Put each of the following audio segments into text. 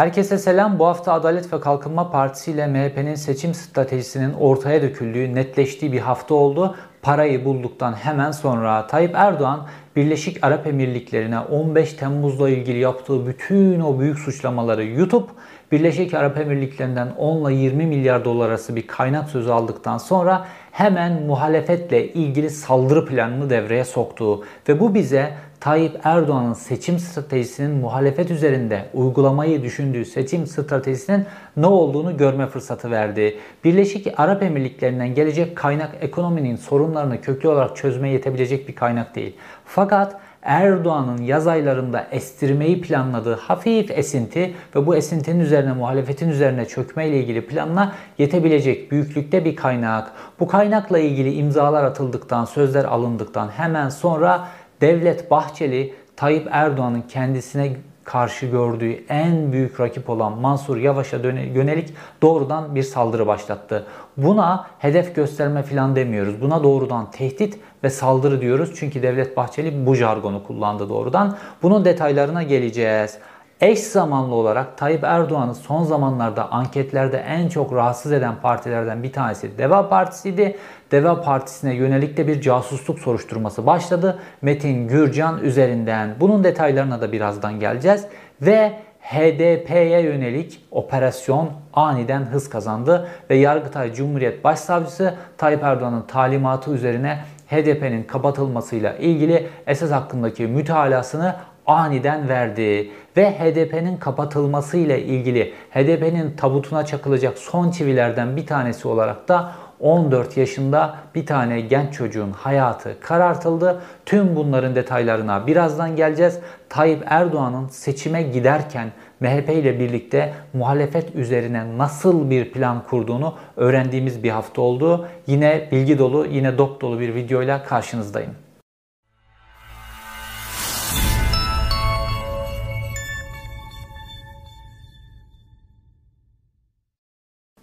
Herkese selam. Bu hafta Adalet ve Kalkınma Partisi ile MHP'nin seçim stratejisinin ortaya döküldüğü, netleştiği bir hafta oldu. Parayı bulduktan hemen sonra Tayyip Erdoğan Birleşik Arap Emirlikleri'ne 15 Temmuz'la ilgili yaptığı bütün o büyük suçlamaları yutup Birleşik Arap Emirlikleri'nden 10 ile 20 milyar dolar arası bir kaynak sözü aldıktan sonra hemen muhalefetle ilgili saldırı planını devreye soktu. Ve bu bize Tayyip Erdoğan'ın seçim stratejisinin muhalefet üzerinde uygulamayı düşündüğü seçim stratejisinin ne olduğunu görme fırsatı verdi. Birleşik Arap Emirlikleri'nden gelecek kaynak ekonominin sorunlarını köklü olarak çözmeye yetebilecek bir kaynak değil. Fakat Erdoğan'ın yaz aylarında estirmeyi planladığı hafif esinti ve bu esintinin üzerine muhalefetin üzerine çökme ile ilgili planla yetebilecek büyüklükte bir kaynak. Bu kaynakla ilgili imzalar atıldıktan, sözler alındıktan hemen sonra Devlet Bahçeli Tayyip Erdoğan'ın kendisine karşı gördüğü en büyük rakip olan Mansur Yavaş'a yönelik doğrudan bir saldırı başlattı. Buna hedef gösterme falan demiyoruz. Buna doğrudan tehdit ve saldırı diyoruz. Çünkü Devlet Bahçeli bu jargonu kullandı doğrudan. Bunun detaylarına geleceğiz. Eş zamanlı olarak Tayyip Erdoğan'ı son zamanlarda anketlerde en çok rahatsız eden partilerden bir tanesi Deva Partisi'ydi. Deva Partisi'ne yönelik de bir casusluk soruşturması başladı. Metin Gürcan üzerinden. Bunun detaylarına da birazdan geleceğiz. Ve HDP'ye yönelik operasyon aniden hız kazandı ve Yargıtay Cumhuriyet Başsavcısı Tayyip Erdoğan'ın talimatı üzerine HDP'nin kapatılmasıyla ilgili esas hakkındaki mütalasını aniden verdi ve HDP'nin kapatılması ile ilgili HDP'nin tabutuna çakılacak son çivilerden bir tanesi olarak da 14 yaşında bir tane genç çocuğun hayatı karartıldı. Tüm bunların detaylarına birazdan geleceğiz. Tayyip Erdoğan'ın seçime giderken MHP ile birlikte muhalefet üzerine nasıl bir plan kurduğunu öğrendiğimiz bir hafta oldu. Yine bilgi dolu, yine dop dolu bir videoyla karşınızdayım.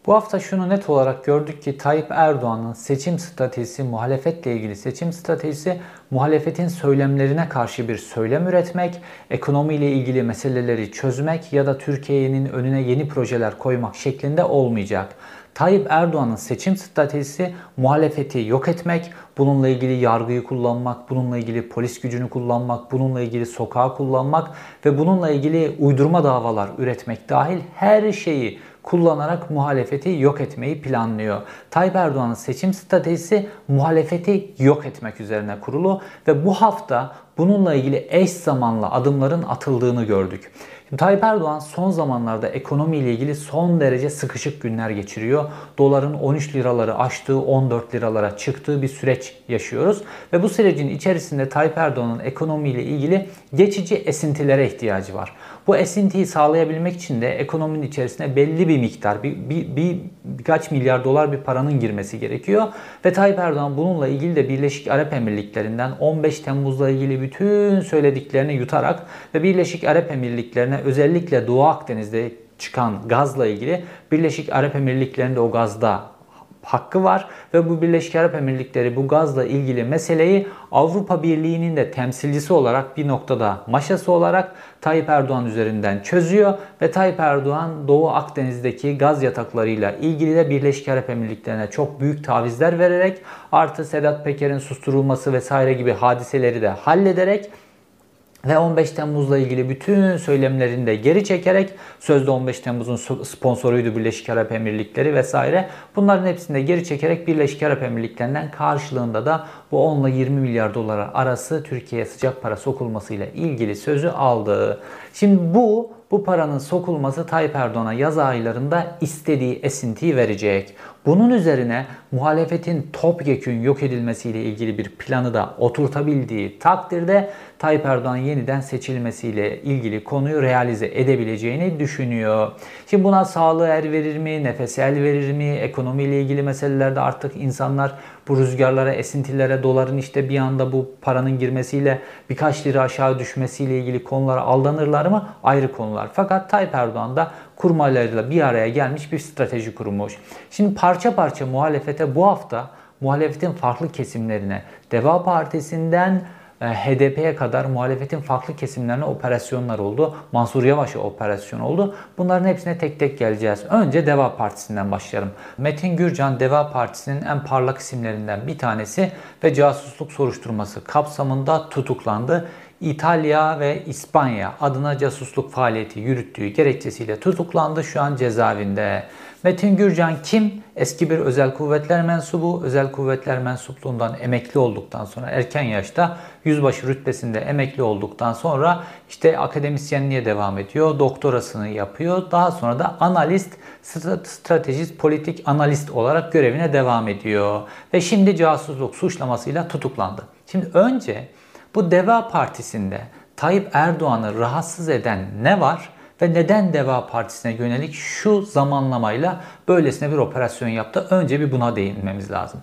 Bu hafta şunu net olarak gördük ki Tayyip Erdoğan'ın seçim stratejisi, muhalefetle ilgili seçim stratejisi muhalefetin söylemlerine karşı bir söylem üretmek, ekonomiyle ilgili meseleleri çözmek ya da Türkiye'nin önüne yeni projeler koymak şeklinde olmayacak. Tayyip Erdoğan'ın seçim stratejisi muhalefeti yok etmek, bununla ilgili yargıyı kullanmak, bununla ilgili polis gücünü kullanmak, bununla ilgili sokağı kullanmak ve bununla ilgili uydurma davalar üretmek dahil her şeyi kullanarak muhalefeti yok etmeyi planlıyor. Tayyip Erdoğan'ın seçim stratejisi muhalefeti yok etmek üzerine kurulu ve bu hafta bununla ilgili eş zamanlı adımların atıldığını gördük. Şimdi Tayyip Erdoğan son zamanlarda ekonomiyle ilgili son derece sıkışık günler geçiriyor. Doların 13 liraları aştığı 14 liralara çıktığı bir süreç yaşıyoruz. Ve bu sürecin içerisinde Tayyip Erdoğan'ın ekonomiyle ilgili geçici esintilere ihtiyacı var. Bu esintiyi sağlayabilmek için de ekonominin içerisine belli bir miktar, bir, bir, bir birkaç milyar dolar bir paranın girmesi gerekiyor. Ve Tayyip Erdoğan bununla ilgili de Birleşik Arap Emirlikleri'nden 15 Temmuz'la ilgili bütün söylediklerini yutarak ve Birleşik Arap Emirlikleri'ne özellikle Doğu Akdeniz'de çıkan gazla ilgili Birleşik Arap Emirlikleri'nde o gazda hakkı var ve bu Birleşik Arap Emirlikleri bu gazla ilgili meseleyi Avrupa Birliği'nin de temsilcisi olarak bir noktada maşası olarak Tayyip Erdoğan üzerinden çözüyor ve Tayyip Erdoğan Doğu Akdeniz'deki gaz yataklarıyla ilgili de Birleşik Arap Emirlikleri'ne çok büyük tavizler vererek artı Sedat Peker'in susturulması vesaire gibi hadiseleri de hallederek ve 15 Temmuz'la ilgili bütün söylemlerini de geri çekerek sözde 15 Temmuz'un sponsoruydu Birleşik Arap Emirlikleri vesaire. Bunların hepsini de geri çekerek Birleşik Arap Emirlikleri'nden karşılığında da bu 10 ile 20 milyar dolar arası Türkiye'ye sıcak para sokulmasıyla ilgili sözü aldı. Şimdi bu bu paranın sokulması Tayyip Erdoğan'a yaz aylarında istediği esintiyi verecek. Bunun üzerine muhalefetin topyekün yok edilmesiyle ilgili bir planı da oturtabildiği takdirde Tayyip Erdoğan yeniden seçilmesiyle ilgili konuyu realize edebileceğini düşünüyor. Şimdi buna sağlığı er verir mi, nefes el verir mi, ekonomiyle ilgili meselelerde artık insanlar bu rüzgarlara, esintilere, doların işte bir anda bu paranın girmesiyle birkaç lira aşağı düşmesiyle ilgili konulara aldanırlar mı? Ayrı konular. Fakat Tayyip Erdoğan da kurmaylarıyla bir araya gelmiş bir strateji kurmuş. Şimdi parça parça muhalefete bu hafta muhalefetin farklı kesimlerine Deva Partisi'nden HDP'ye kadar muhalefetin farklı kesimlerine operasyonlar oldu. Mansur Yavaş'a operasyon oldu. Bunların hepsine tek tek geleceğiz. Önce Deva Partisi'nden başlayalım. Metin Gürcan Deva Partisi'nin en parlak isimlerinden bir tanesi ve casusluk soruşturması kapsamında tutuklandı. İtalya ve İspanya adına casusluk faaliyeti yürüttüğü gerekçesiyle tutuklandı. Şu an cezaevinde. Metin Gürcan kim? Eski bir özel kuvvetler mensubu. Özel kuvvetler mensupluğundan emekli olduktan sonra erken yaşta yüzbaşı rütbesinde emekli olduktan sonra işte akademisyenliğe devam ediyor. Doktorasını yapıyor. Daha sonra da analist, stratejist, politik analist olarak görevine devam ediyor. Ve şimdi casusluk suçlamasıyla tutuklandı. Şimdi önce bu Deva Partisi'nde Tayyip Erdoğan'ı rahatsız eden ne var? Ve neden Deva Partisi'ne yönelik şu zamanlamayla böylesine bir operasyon yaptı? Önce bir buna değinmemiz lazım.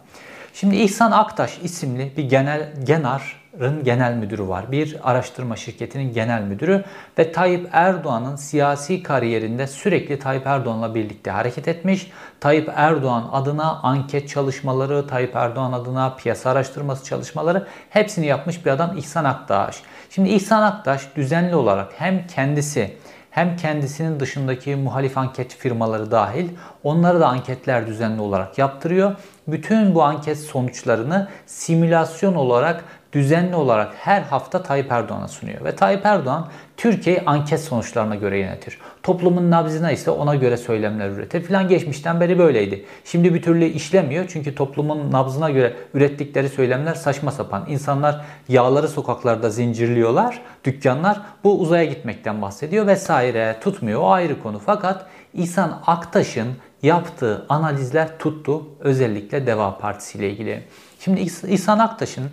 Şimdi İhsan Aktaş isimli bir genel Genar'ın genel müdürü var. Bir araştırma şirketinin genel müdürü ve Tayyip Erdoğan'ın siyasi kariyerinde sürekli Tayyip Erdoğan'la birlikte hareket etmiş. Tayyip Erdoğan adına anket çalışmaları, Tayyip Erdoğan adına piyasa araştırması çalışmaları hepsini yapmış bir adam İhsan Aktaş. Şimdi İhsan Aktaş düzenli olarak hem kendisi hem kendisinin dışındaki muhalif anket firmaları dahil onları da anketler düzenli olarak yaptırıyor. Bütün bu anket sonuçlarını simülasyon olarak düzenli olarak her hafta Tayyip Erdoğan'a sunuyor. Ve Tayyip Erdoğan Türkiye'yi anket sonuçlarına göre yönetir. Toplumun nabzına ise ona göre söylemler üretir filan geçmişten beri böyleydi. Şimdi bir türlü işlemiyor çünkü toplumun nabzına göre ürettikleri söylemler saçma sapan. İnsanlar yağları sokaklarda zincirliyorlar, dükkanlar bu uzaya gitmekten bahsediyor vesaire tutmuyor o ayrı konu. Fakat İhsan Aktaş'ın yaptığı analizler tuttu özellikle Deva Partisi ile ilgili. Şimdi İhsan Aktaş'ın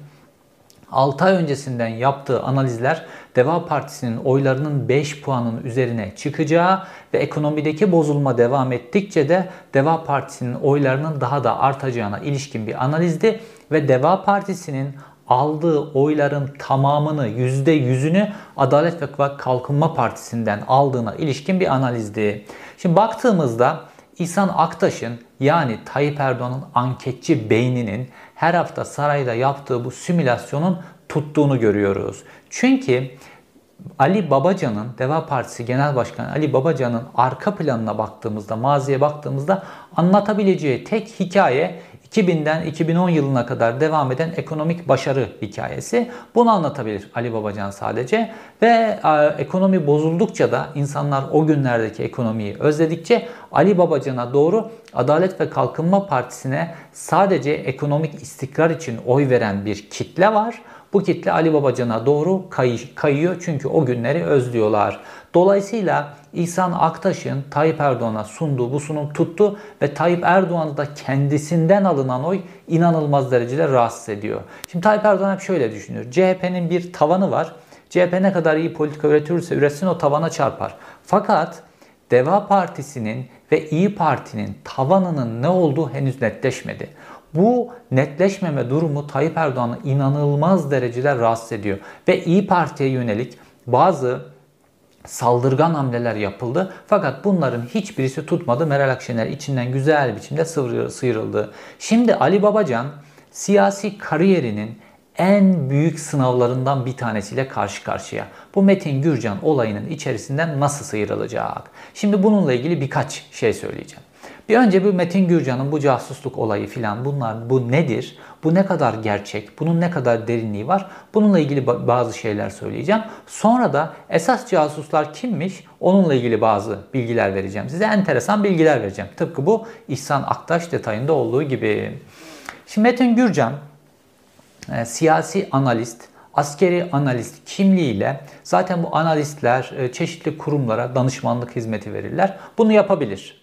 6 ay öncesinden yaptığı analizler Deva Partisi'nin oylarının 5 puanın üzerine çıkacağı ve ekonomideki bozulma devam ettikçe de Deva Partisi'nin oylarının daha da artacağına ilişkin bir analizdi ve Deva Partisi'nin aldığı oyların tamamını %100'ünü Adalet ve Kalkınma Partisi'nden aldığına ilişkin bir analizdi. Şimdi baktığımızda İhsan Aktaş'ın yani Tayyip Erdoğan'ın anketçi beyninin her hafta sarayda yaptığı bu simülasyonun tuttuğunu görüyoruz. Çünkü Ali Babacan'ın, Deva Partisi Genel Başkanı Ali Babacan'ın arka planına baktığımızda, maziye baktığımızda anlatabileceği tek hikaye 2000'den 2010 yılına kadar devam eden ekonomik başarı hikayesi. Bunu anlatabilir Ali Babacan sadece. Ve e, ekonomi bozuldukça da insanlar o günlerdeki ekonomiyi özledikçe Ali Babacan'a doğru Adalet ve Kalkınma Partisi'ne sadece ekonomik istikrar için oy veren bir kitle var. Bu kitle Ali Babacan'a doğru kay kayıyor çünkü o günleri özlüyorlar. Dolayısıyla İhsan Aktaş'ın Tayyip Erdoğan'a sunduğu bu sunum tuttu ve Tayyip Erdoğan'ı da kendisinden alınan oy inanılmaz derecede rahatsız ediyor. Şimdi Tayyip Erdoğan hep şöyle düşünüyor. CHP'nin bir tavanı var. CHP ne kadar iyi politika üretirse üretsin o tavana çarpar. Fakat Deva Partisi'nin ve İyi Parti'nin tavanının ne olduğu henüz netleşmedi. Bu netleşmeme durumu Tayyip Erdoğan'ı inanılmaz derecede rahatsız ediyor. Ve İyi Parti'ye yönelik bazı saldırgan hamleler yapıldı. Fakat bunların hiçbirisi tutmadı. Meral Akşener içinden güzel biçimde sıyrıldı. Şimdi Ali Babacan siyasi kariyerinin en büyük sınavlarından bir tanesiyle karşı karşıya. Bu Metin Gürcan olayının içerisinden nasıl sıyrılacak? Şimdi bununla ilgili birkaç şey söyleyeceğim. Bir önce bu Metin Gürcan'ın bu casusluk olayı filan bunlar bu nedir? Bu ne kadar gerçek? Bunun ne kadar derinliği var? Bununla ilgili bazı şeyler söyleyeceğim. Sonra da esas casuslar kimmiş? Onunla ilgili bazı bilgiler vereceğim. Size enteresan bilgiler vereceğim. Tıpkı bu İhsan Aktaş detayında olduğu gibi. Şimdi Metin Gürcan e, siyasi analist, askeri analist kimliğiyle zaten bu analistler e, çeşitli kurumlara danışmanlık hizmeti verirler. Bunu yapabilir.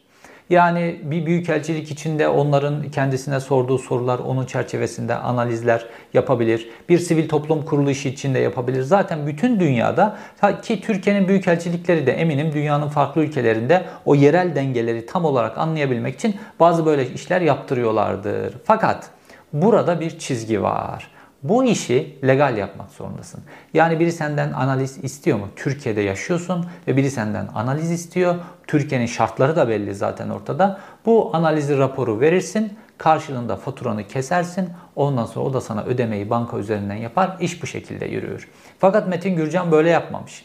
Yani bir büyükelçilik içinde onların kendisine sorduğu sorular onun çerçevesinde analizler yapabilir. Bir sivil toplum kuruluşu içinde yapabilir. Zaten bütün dünyada ki Türkiye'nin büyükelçilikleri de eminim dünyanın farklı ülkelerinde o yerel dengeleri tam olarak anlayabilmek için bazı böyle işler yaptırıyorlardır. Fakat burada bir çizgi var. Bu işi legal yapmak zorundasın. Yani biri senden analiz istiyor mu? Türkiye'de yaşıyorsun ve biri senden analiz istiyor. Türkiye'nin şartları da belli zaten ortada. Bu analizi raporu verirsin. Karşılığında faturanı kesersin. Ondan sonra o da sana ödemeyi banka üzerinden yapar. İş bu şekilde yürüyor. Fakat Metin Gürcan böyle yapmamış.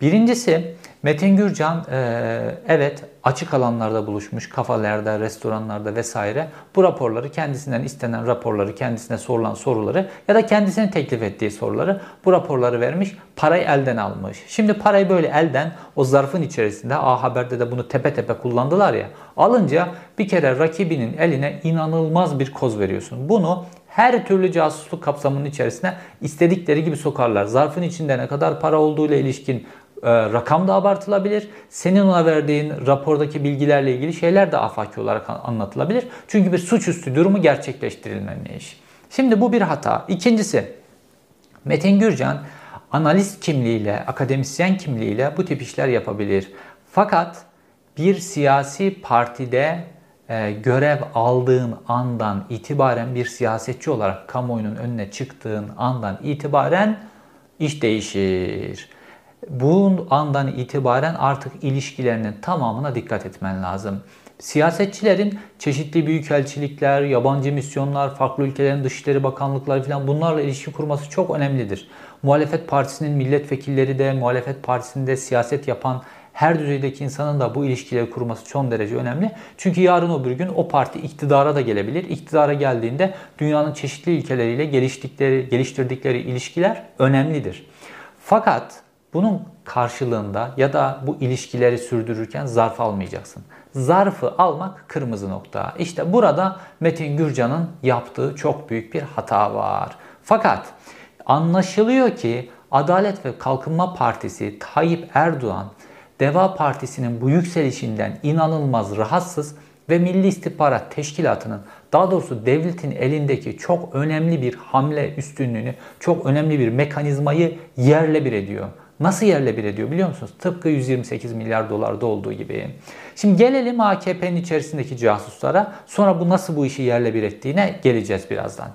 Birincisi Metin Gürcan e, evet açık alanlarda buluşmuş, kafelerde, restoranlarda vesaire bu raporları kendisinden istenen raporları, kendisine sorulan soruları ya da kendisine teklif ettiği soruları bu raporları vermiş, parayı elden almış. Şimdi parayı böyle elden o zarfın içerisinde A Haber'de de bunu tepe tepe kullandılar ya alınca bir kere rakibinin eline inanılmaz bir koz veriyorsun. Bunu her türlü casusluk kapsamının içerisine istedikleri gibi sokarlar. Zarfın içinde ne kadar para olduğu ile ilişkin rakam da abartılabilir. Senin ona verdiğin rapordaki bilgilerle ilgili şeyler de afaki olarak anlatılabilir. Çünkü bir suçüstü durumu gerçekleştirilmemiş. Şimdi bu bir hata. İkincisi Metin Gürcan analist kimliğiyle, akademisyen kimliğiyle bu tip işler yapabilir. Fakat bir siyasi partide e, görev aldığın andan itibaren bir siyasetçi olarak kamuoyunun önüne çıktığın andan itibaren iş değişir. Bu andan itibaren artık ilişkilerinin tamamına dikkat etmen lazım. Siyasetçilerin çeşitli büyükelçilikler, yabancı misyonlar, farklı ülkelerin dışişleri bakanlıkları falan bunlarla ilişki kurması çok önemlidir. Muhalefet partisinin milletvekilleri de, muhalefet partisinde siyaset yapan her düzeydeki insanın da bu ilişkileri kurması çok derece önemli. Çünkü yarın öbür gün o parti iktidara da gelebilir. İktidara geldiğinde dünyanın çeşitli ülkeleriyle geliştikleri, geliştirdikleri ilişkiler önemlidir. Fakat bunun karşılığında ya da bu ilişkileri sürdürürken zarf almayacaksın. Zarfı almak kırmızı nokta. İşte burada Metin Gürcan'ın yaptığı çok büyük bir hata var. Fakat anlaşılıyor ki Adalet ve Kalkınma Partisi Tayyip Erdoğan Deva Partisi'nin bu yükselişinden inanılmaz rahatsız ve Milli İstihbarat Teşkilatı'nın daha doğrusu devletin elindeki çok önemli bir hamle üstünlüğünü, çok önemli bir mekanizmayı yerle bir ediyor. Nasıl yerle bir ediyor biliyor musunuz? Tıpkı 128 milyar dolarda olduğu gibi. Şimdi gelelim AKP'nin içerisindeki casuslara. Sonra bu nasıl bu işi yerle bir ettiğine geleceğiz birazdan.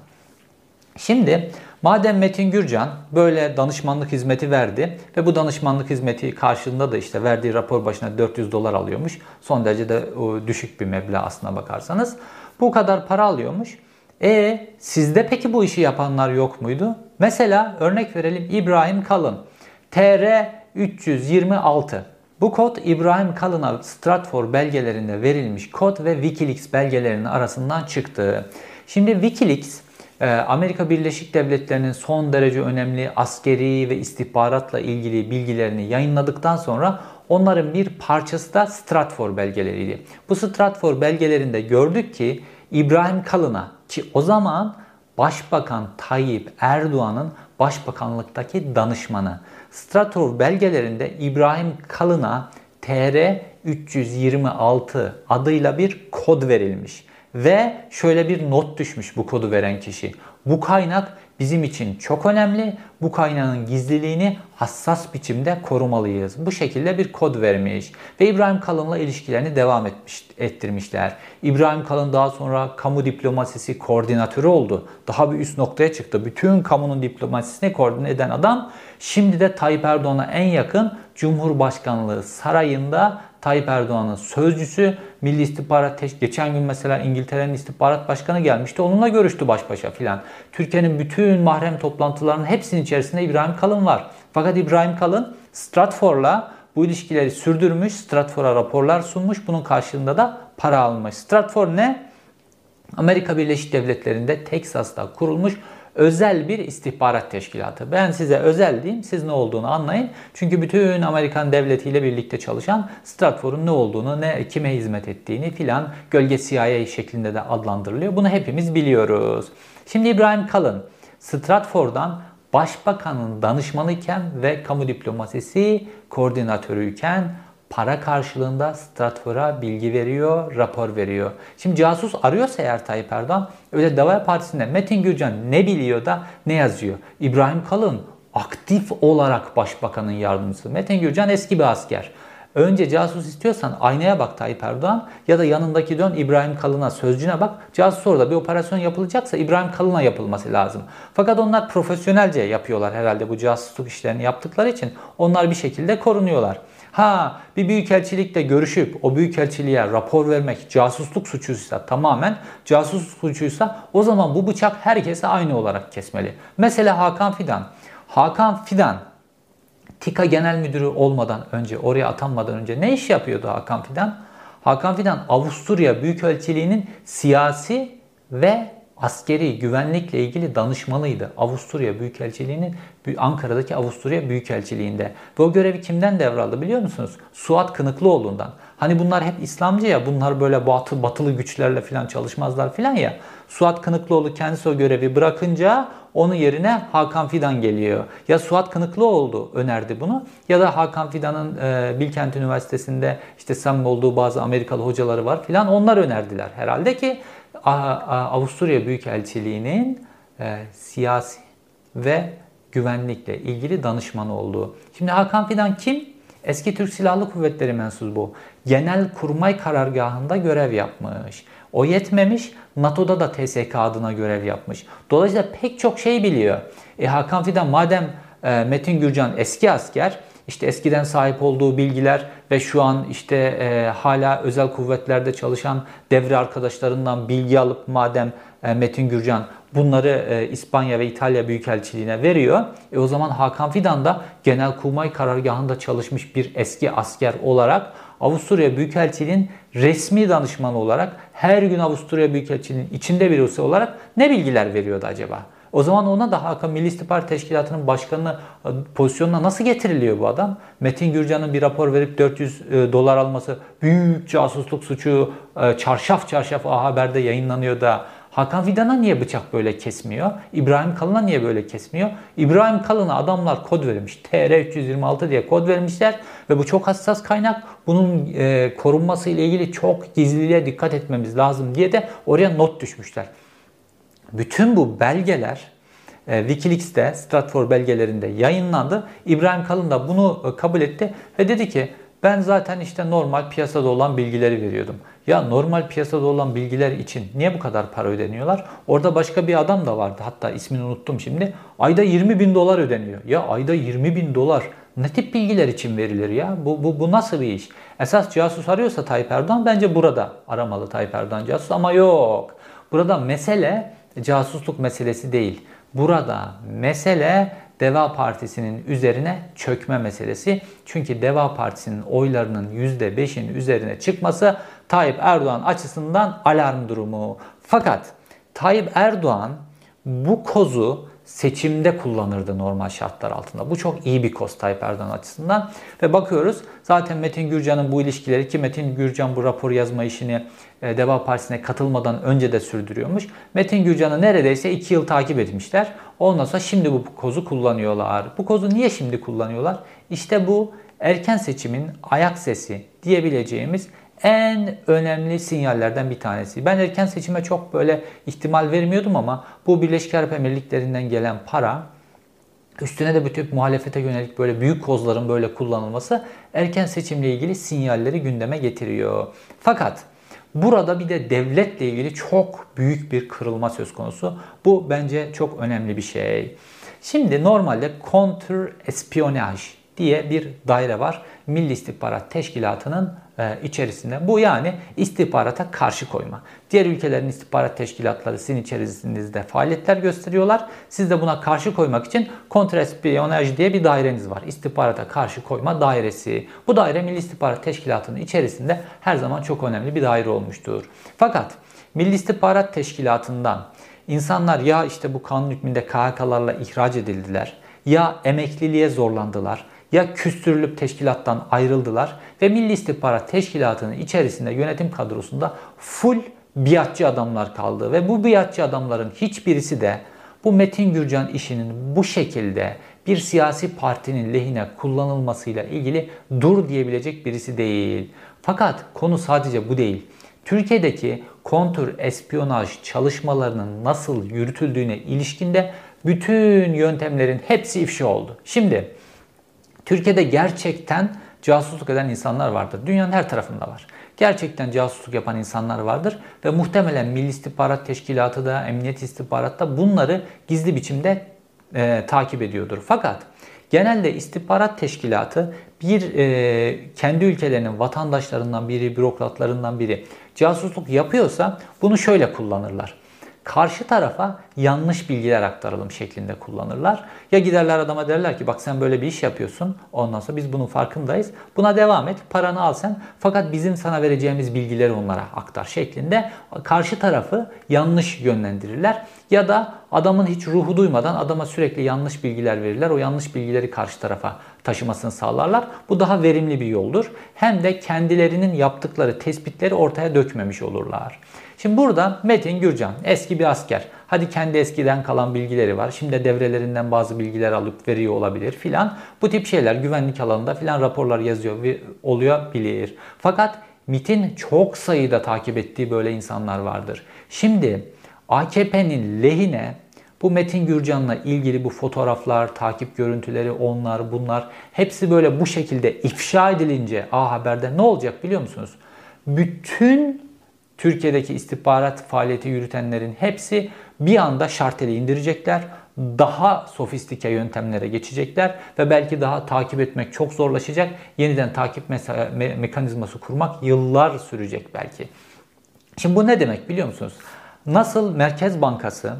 Şimdi madem Metin Gürcan böyle danışmanlık hizmeti verdi ve bu danışmanlık hizmeti karşılığında da işte verdiği rapor başına 400 dolar alıyormuş. Son derece de düşük bir meblağ aslına bakarsanız. Bu kadar para alıyormuş. E sizde peki bu işi yapanlar yok muydu? Mesela örnek verelim İbrahim Kalın. TR 326. Bu kod İbrahim Kalın'a Stratfor belgelerinde verilmiş kod ve Wikileaks belgelerinin arasından çıktı. Şimdi Wikileaks e, Amerika Birleşik Devletleri'nin son derece önemli askeri ve istihbaratla ilgili bilgilerini yayınladıktan sonra onların bir parçası da Stratfor belgeleriydi. Bu Stratfor belgelerinde gördük ki İbrahim Kalın'a ki o zaman Başbakan Tayyip Erdoğan'ın başbakanlıktaki danışmanı Stratov belgelerinde İbrahim Kalın'a TR 326 adıyla bir kod verilmiş. Ve şöyle bir not düşmüş bu kodu veren kişi. Bu kaynak bizim için çok önemli. Bu kaynağın gizliliğini hassas biçimde korumalıyız. Bu şekilde bir kod vermiş ve İbrahim Kalın'la ilişkilerini devam etmiş, ettirmişler. İbrahim Kalın daha sonra kamu diplomasisi koordinatörü oldu. Daha bir üst noktaya çıktı. Bütün kamunun diplomasisini koordine eden adam şimdi de Tayyip Erdoğan'a en yakın Cumhurbaşkanlığı sarayında Tayyip Erdoğan'ın sözcüsü Milli İstihbarat geçen gün mesela İngiltere'nin istihbarat başkanı gelmişti. Onunla görüştü baş başa filan. Türkiye'nin bütün mahrem toplantılarının hepsinin içerisinde İbrahim Kalın var. Fakat İbrahim Kalın Stratfor'la bu ilişkileri sürdürmüş, Stratfor'a raporlar sunmuş. Bunun karşılığında da para almış. Stratfor ne? Amerika Birleşik Devletleri'nde Teksas'ta kurulmuş özel bir istihbarat teşkilatı. Ben size özel diyeyim, siz ne olduğunu anlayın. Çünkü bütün Amerikan devletiyle birlikte çalışan Stratfor'un ne olduğunu, ne kime hizmet ettiğini filan gölge CIA şeklinde de adlandırılıyor. Bunu hepimiz biliyoruz. Şimdi İbrahim Kalın Stratfor'dan başbakanın danışmanıyken ve kamu diplomasisi koordinatörüyken para karşılığında Stratfor'a bilgi veriyor, rapor veriyor. Şimdi casus arıyorsa eğer Tayyip Erdoğan öyle Deva Partisi'nde Metin Gürcan ne biliyor da ne yazıyor? İbrahim Kalın aktif olarak başbakanın yardımcısı. Metin Gürcan eski bir asker. Önce casus istiyorsan aynaya bak Tayyip Erdoğan ya da yanındaki dön İbrahim Kalın'a sözcüne bak. Casus orada bir operasyon yapılacaksa İbrahim Kalın'a yapılması lazım. Fakat onlar profesyonelce yapıyorlar herhalde bu casusluk işlerini yaptıkları için onlar bir şekilde korunuyorlar. Ha bir büyükelçilikle görüşüp o büyükelçiliğe rapor vermek casusluk suçuysa tamamen casusluk suçuysa o zaman bu bıçak herkese aynı olarak kesmeli. Mesela Hakan Fidan. Hakan Fidan TİKA Genel Müdürü olmadan önce, oraya atanmadan önce ne iş yapıyordu Hakan Fidan? Hakan Fidan Avusturya Büyükelçiliği'nin siyasi ve askeri güvenlikle ilgili danışmanıydı. Avusturya Büyükelçiliği'nin Ankara'daki Avusturya Büyükelçiliği'nde. Ve o görevi kimden devraldı biliyor musunuz? Suat Kınıklıoğlu'ndan. Hani bunlar hep İslamcı ya bunlar böyle batı, batılı güçlerle falan çalışmazlar falan ya. Suat Kınıklıoğlu kendisi o görevi bırakınca onun yerine Hakan Fidan geliyor. Ya Suat Kınıklıoğlu önerdi bunu ya da Hakan Fidan'ın e, Bilkent Üniversitesi'nde işte samimi olduğu bazı Amerikalı hocaları var filan onlar önerdiler. Herhalde ki Avusturya Büyükelçiliği'nin e, siyasi ve güvenlikle ilgili danışmanı olduğu. Şimdi Hakan Fidan kim? Eski Türk Silahlı Kuvvetleri mensubu. Genel Kurmay Karargahı'nda görev yapmış. O yetmemiş, NATO'da da TSK adına görev yapmış. Dolayısıyla pek çok şey biliyor. E, Hakan Fidan madem e, Metin Gürcan eski asker, işte eskiden sahip olduğu bilgiler ve şu an işte e, hala özel kuvvetlerde çalışan devre arkadaşlarından bilgi alıp madem e, Metin Gürcan bunları e, İspanya ve İtalya Büyükelçiliğine veriyor. E o zaman Hakan Fidan da Genelkurmay Karargahı'nda çalışmış bir eski asker olarak Avusturya Büyükelçiliğinin resmi danışmanı olarak her gün Avusturya Büyükelçiliğinin içinde birisi olarak ne bilgiler veriyordu acaba? O zaman ona da Hakan Milli İstihbarat Teşkilatı'nın başkanı e, pozisyonuna nasıl getiriliyor bu adam? Metin Gürcan'ın bir rapor verip 400 e, dolar alması büyük casusluk suçu e, çarşaf çarşaf A Haber'de yayınlanıyor da Hakan Fidan'a niye bıçak böyle kesmiyor? İbrahim Kalın'a niye böyle kesmiyor? İbrahim Kalın'a adamlar kod vermiş. TR326 diye kod vermişler ve bu çok hassas kaynak. Bunun korunması ile ilgili çok gizliliğe dikkat etmemiz lazım diye de oraya not düşmüşler. Bütün bu belgeler e, Wikileaks'te Stratfor belgelerinde yayınlandı. İbrahim Kalın da bunu e, kabul etti ve dedi ki ben zaten işte normal piyasada olan bilgileri veriyordum. Ya normal piyasada olan bilgiler için niye bu kadar para ödeniyorlar? Orada başka bir adam da vardı. Hatta ismini unuttum şimdi. Ayda 20 bin dolar ödeniyor. Ya ayda 20 bin dolar ne tip bilgiler için verilir ya? Bu, bu, bu nasıl bir iş? Esas casus arıyorsa Tayyip Erdoğan bence burada aramalı Tayyip Erdoğan casus ama yok. Burada mesele casusluk meselesi değil. Burada mesele Deva Partisi'nin üzerine çökme meselesi. Çünkü Deva Partisi'nin oylarının %5'in üzerine çıkması Tayyip Erdoğan açısından alarm durumu. Fakat Tayyip Erdoğan bu kozu seçimde kullanırdı normal şartlar altında. Bu çok iyi bir koz Tayyip Erdoğan açısından. Ve bakıyoruz zaten Metin Gürcan'ın bu ilişkileri ki Metin Gürcan bu rapor yazma işini e, Deva Partisi'ne katılmadan önce de sürdürüyormuş. Metin Gürcan'ı neredeyse 2 yıl takip etmişler. Ondan sonra şimdi bu kozu kullanıyorlar. Bu kozu niye şimdi kullanıyorlar? İşte bu erken seçimin ayak sesi diyebileceğimiz en önemli sinyallerden bir tanesi. Ben erken seçime çok böyle ihtimal vermiyordum ama bu Birleşik Arap Emirlikleri'nden gelen para üstüne de bütün muhalefete yönelik böyle büyük kozların böyle kullanılması erken seçimle ilgili sinyalleri gündeme getiriyor. Fakat burada bir de devletle ilgili çok büyük bir kırılma söz konusu. Bu bence çok önemli bir şey. Şimdi normalde counter espionage diye bir daire var. Milli İstihbarat Teşkilatı'nın e, içerisinde. Bu yani istihbarata karşı koyma. Diğer ülkelerin istihbarat teşkilatları sizin içerisinizde faaliyetler gösteriyorlar. Siz de buna karşı koymak için kontrespiyonaj diye bir daireniz var. İstihbarata karşı koyma dairesi. Bu daire Milli İstihbarat Teşkilatı'nın içerisinde her zaman çok önemli bir daire olmuştur. Fakat Milli İstihbarat Teşkilatı'ndan insanlar ya işte bu kanun hükmünde KHK'larla ihraç edildiler ya emekliliğe zorlandılar ya küstürülüp teşkilattan ayrıldılar ve Milli İstihbarat Teşkilatı'nın içerisinde yönetim kadrosunda full biatçı adamlar kaldı ve bu biatçı adamların hiçbirisi de bu Metin Gürcan işinin bu şekilde bir siyasi partinin lehine kullanılmasıyla ilgili dur diyebilecek birisi değil. Fakat konu sadece bu değil. Türkiye'deki kontür espiyonaj çalışmalarının nasıl yürütüldüğüne ilişkinde bütün yöntemlerin hepsi ifşa oldu. Şimdi Türkiye'de gerçekten casusluk eden insanlar vardır. Dünyanın her tarafında var. Gerçekten casusluk yapan insanlar vardır ve muhtemelen Milli İstihbarat Teşkilatı da, Emniyet İstihbarat da bunları gizli biçimde e, takip ediyordur. Fakat Genelde istihbarat teşkilatı bir e, kendi ülkelerinin vatandaşlarından biri, bürokratlarından biri casusluk yapıyorsa bunu şöyle kullanırlar karşı tarafa yanlış bilgiler aktaralım şeklinde kullanırlar. Ya giderler adama derler ki bak sen böyle bir iş yapıyorsun. Ondan sonra biz bunun farkındayız. Buna devam et. Paranı al sen. Fakat bizim sana vereceğimiz bilgileri onlara aktar şeklinde karşı tarafı yanlış yönlendirirler. Ya da adamın hiç ruhu duymadan adama sürekli yanlış bilgiler verirler. O yanlış bilgileri karşı tarafa taşımasını sağlarlar. Bu daha verimli bir yoldur. Hem de kendilerinin yaptıkları tespitleri ortaya dökmemiş olurlar. Şimdi burada Metin Gürcan eski bir asker. Hadi kendi eskiden kalan bilgileri var. Şimdi devrelerinden bazı bilgiler alıp veriyor olabilir filan. Bu tip şeyler güvenlik alanında filan raporlar yazıyor oluyor bilir. Fakat MIT'in çok sayıda takip ettiği böyle insanlar vardır. Şimdi AKP'nin lehine bu Metin Gürcan'la ilgili bu fotoğraflar, takip görüntüleri, onlar, bunlar hepsi böyle bu şekilde ifşa edilince A Haber'de ne olacak biliyor musunuz? Bütün Türkiye'deki istihbarat faaliyeti yürütenlerin hepsi bir anda şarteli indirecekler. Daha sofistike yöntemlere geçecekler ve belki daha takip etmek çok zorlaşacak. Yeniden takip me- me- mekanizması kurmak yıllar sürecek belki. Şimdi bu ne demek biliyor musunuz? Nasıl Merkez Bankası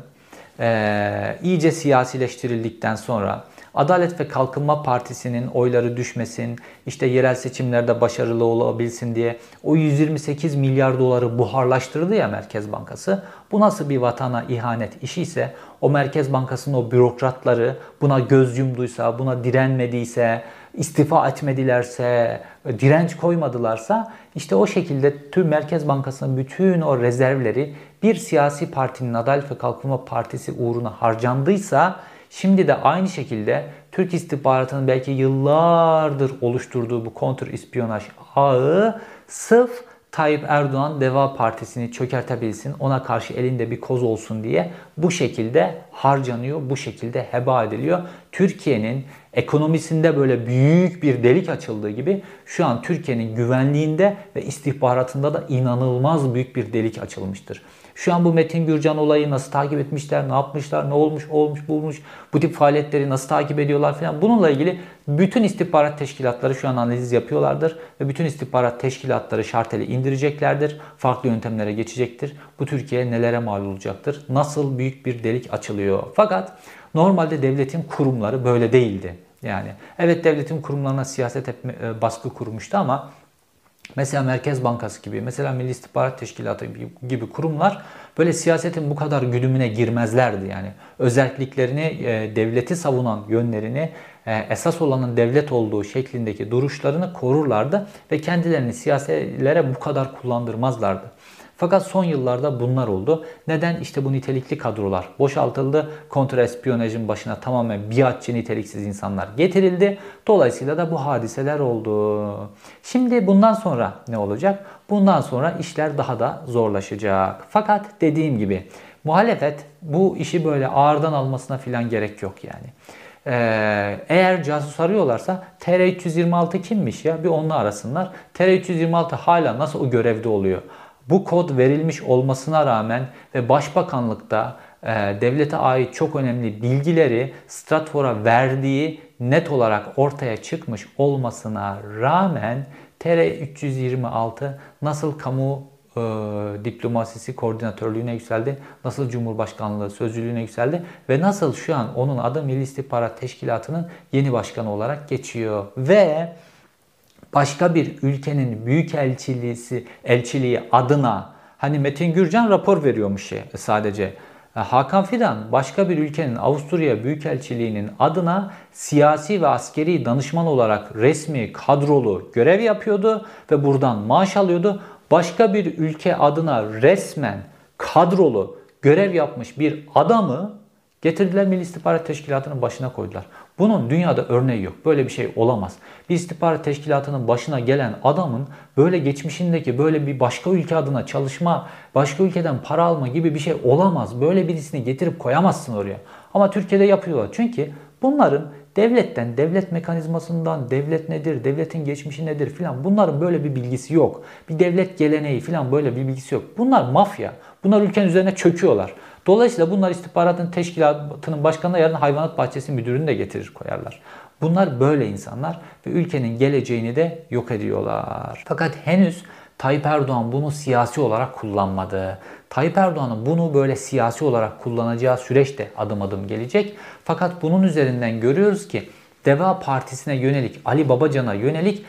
e, iyice siyasileştirildikten sonra Adalet ve Kalkınma Partisi'nin oyları düşmesin, işte yerel seçimlerde başarılı olabilsin diye o 128 milyar doları buharlaştırdı ya Merkez Bankası. Bu nasıl bir vatana ihanet işi ise o Merkez Bankası'nın o bürokratları buna göz yumduysa, buna direnmediyse, istifa etmedilerse, direnç koymadılarsa işte o şekilde tüm Merkez Bankası'nın bütün o rezervleri bir siyasi partinin Adalet ve Kalkınma Partisi uğruna harcandıysa Şimdi de aynı şekilde Türk istihbaratının belki yıllardır oluşturduğu bu kontur ispiyonaj ağı sırf Tayyip Erdoğan Deva Partisi'ni çökertebilsin, ona karşı elinde bir koz olsun diye bu şekilde harcanıyor, bu şekilde heba ediliyor. Türkiye'nin ekonomisinde böyle büyük bir delik açıldığı gibi şu an Türkiye'nin güvenliğinde ve istihbaratında da inanılmaz büyük bir delik açılmıştır. Şu an bu Metin Gürcan olayı nasıl takip etmişler, ne yapmışlar, ne olmuş, olmuş, bulmuş, bu tip faaliyetleri nasıl takip ediyorlar falan. Bununla ilgili bütün istihbarat teşkilatları şu an analiz yapıyorlardır ve bütün istihbarat teşkilatları şarteli indireceklerdir. Farklı yöntemlere geçecektir. Bu Türkiye nelere mal olacaktır? Nasıl büyük bir delik açılıyor? Fakat normalde devletin kurumları böyle değildi. Yani evet devletin kurumlarına siyaset etme, e, baskı kurmuştu ama Mesela Merkez Bankası gibi, mesela Milli İstihbarat Teşkilatı gibi kurumlar böyle siyasetin bu kadar güdümüne girmezlerdi. Yani özelliklerini, e, devleti savunan yönlerini, e, esas olanın devlet olduğu şeklindeki duruşlarını korurlardı ve kendilerini siyasetlere bu kadar kullandırmazlardı. Fakat son yıllarda bunlar oldu. Neden? İşte bu nitelikli kadrolar boşaltıldı. Kontrespiyonajın başına tamamen biatçı niteliksiz insanlar getirildi. Dolayısıyla da bu hadiseler oldu. Şimdi bundan sonra ne olacak? Bundan sonra işler daha da zorlaşacak. Fakat dediğim gibi muhalefet bu işi böyle ağırdan almasına filan gerek yok yani. Ee, eğer casus arıyorlarsa TR326 kimmiş ya bir onunla arasınlar. TR326 hala nasıl o görevde oluyor? Bu kod verilmiş olmasına rağmen ve Başbakanlıkta e, devlete ait çok önemli bilgileri Stratfor'a verdiği net olarak ortaya çıkmış olmasına rağmen TR326 nasıl kamu e, diplomasisi koordinatörlüğüne yükseldi, nasıl Cumhurbaşkanlığı sözcülüğüne yükseldi ve nasıl şu an onun adı Milli İstihbarat Teşkilatı'nın yeni başkanı olarak geçiyor. Ve başka bir ülkenin büyükelçiliği elçiliği adına hani Metin Gürcan rapor veriyormuş sadece. E, Hakan Fidan başka bir ülkenin Avusturya Büyükelçiliği'nin adına siyasi ve askeri danışman olarak resmi kadrolu görev yapıyordu ve buradan maaş alıyordu. Başka bir ülke adına resmen kadrolu görev yapmış bir adamı getirdiler Milli İstihbarat Teşkilatı'nın başına koydular. Bunun dünyada örneği yok. Böyle bir şey olamaz. Bir istihbarat teşkilatının başına gelen adamın böyle geçmişindeki böyle bir başka ülke adına çalışma, başka ülkeden para alma gibi bir şey olamaz. Böyle birisini getirip koyamazsın oraya. Ama Türkiye'de yapıyorlar. Çünkü bunların devletten, devlet mekanizmasından, devlet nedir, devletin geçmişi nedir filan bunların böyle bir bilgisi yok. Bir devlet geleneği filan böyle bir bilgisi yok. Bunlar mafya. Bunlar ülkenin üzerine çöküyorlar. Dolayısıyla bunlar istihbaratın teşkilatının başkanına yarın hayvanat bahçesi müdürünü de getirir koyarlar. Bunlar böyle insanlar ve ülkenin geleceğini de yok ediyorlar. Fakat henüz Tayyip Erdoğan bunu siyasi olarak kullanmadı. Tayyip Erdoğan'ın bunu böyle siyasi olarak kullanacağı süreç de adım adım gelecek. Fakat bunun üzerinden görüyoruz ki Deva Partisi'ne yönelik, Ali Babacan'a yönelik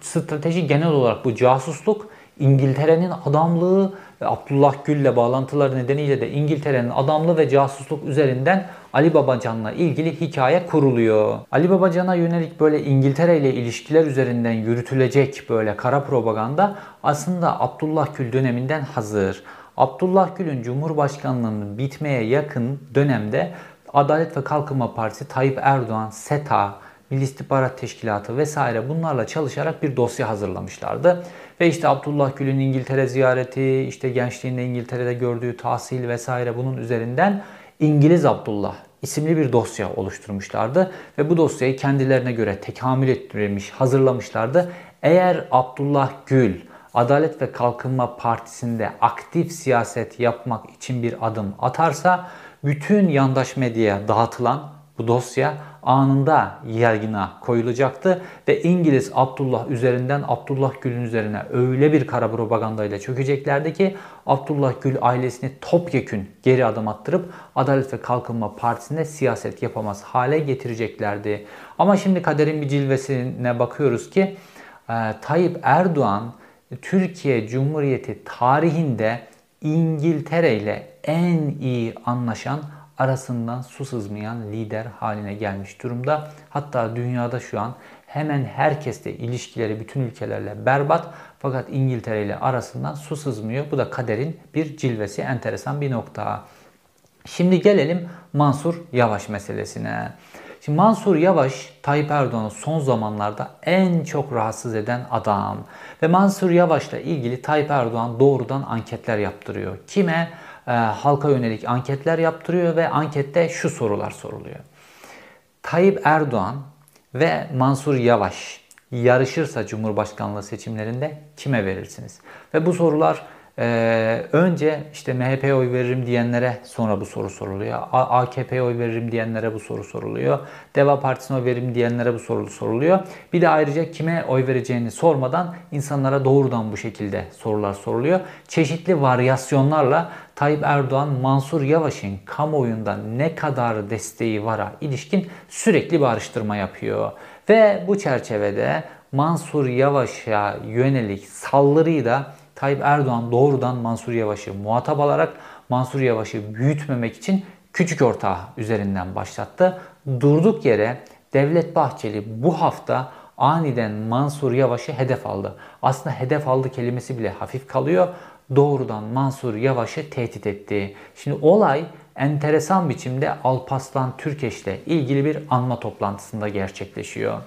strateji genel olarak bu casusluk İngiltere'nin adamlığı Abdullah Gül'le bağlantıları nedeniyle de İngiltere'nin adamlığı ve casusluk üzerinden Ali Babacan'la ilgili hikaye kuruluyor. Ali Babacan'a yönelik böyle İngiltere ile ilişkiler üzerinden yürütülecek böyle kara propaganda aslında Abdullah Gül döneminden hazır. Abdullah Gül'ün Cumhurbaşkanlığının bitmeye yakın dönemde Adalet ve Kalkınma Partisi Tayyip Erdoğan, SETA, Milli İstihbarat Teşkilatı vesaire bunlarla çalışarak bir dosya hazırlamışlardı. Ve işte Abdullah Gül'ün İngiltere ziyareti, işte gençliğinde İngiltere'de gördüğü tahsil vesaire bunun üzerinden İngiliz Abdullah isimli bir dosya oluşturmuşlardı. Ve bu dosyayı kendilerine göre tekamül ettirmiş, hazırlamışlardı. Eğer Abdullah Gül Adalet ve Kalkınma Partisi'nde aktif siyaset yapmak için bir adım atarsa bütün yandaş medyaya dağıtılan bu dosya anında yergine koyulacaktı ve İngiliz Abdullah üzerinden Abdullah Gül'ün üzerine öyle bir kara propagandayla çökeceklerdi ki Abdullah Gül ailesini topyekün geri adım attırıp Adalet ve Kalkınma Partisi'nde siyaset yapamaz hale getireceklerdi. Ama şimdi kaderin bir cilvesine bakıyoruz ki e, Tayyip Erdoğan Türkiye Cumhuriyeti tarihinde İngiltere ile en iyi anlaşan arasından su sızmayan lider haline gelmiş durumda. Hatta dünyada şu an hemen herkesle ilişkileri bütün ülkelerle berbat fakat İngiltere ile arasından su sızmıyor. Bu da kaderin bir cilvesi enteresan bir nokta. Şimdi gelelim Mansur Yavaş meselesine. Şimdi Mansur Yavaş Tayyip Erdoğan'ı son zamanlarda en çok rahatsız eden adam. Ve Mansur Yavaş'la ilgili Tayyip Erdoğan doğrudan anketler yaptırıyor. Kime? E, halka yönelik anketler yaptırıyor ve ankette şu sorular soruluyor. Tayyip Erdoğan ve Mansur Yavaş yarışırsa Cumhurbaşkanlığı seçimlerinde kime verirsiniz? Ve bu sorular ee, önce işte MHP'ye oy veririm diyenlere sonra bu soru soruluyor. AKP'ye oy veririm diyenlere bu soru soruluyor. Deva Partisi'ne oy veririm diyenlere bu soru soruluyor. Bir de ayrıca kime oy vereceğini sormadan insanlara doğrudan bu şekilde sorular soruluyor. Çeşitli varyasyonlarla Tayyip Erdoğan Mansur Yavaş'ın kamuoyunda ne kadar desteği vara ilişkin sürekli bir araştırma yapıyor. Ve bu çerçevede Mansur Yavaş'a yönelik saldırıyı da Tayyip Erdoğan doğrudan Mansur Yavaş'ı muhatap alarak Mansur Yavaş'ı büyütmemek için küçük ortağı üzerinden başlattı. Durduk yere Devlet Bahçeli bu hafta aniden Mansur Yavaş'ı hedef aldı. Aslında hedef aldı kelimesi bile hafif kalıyor. Doğrudan Mansur Yavaş'ı tehdit etti. Şimdi olay enteresan biçimde Alpaslan Türkeş ile ilgili bir anma toplantısında gerçekleşiyor.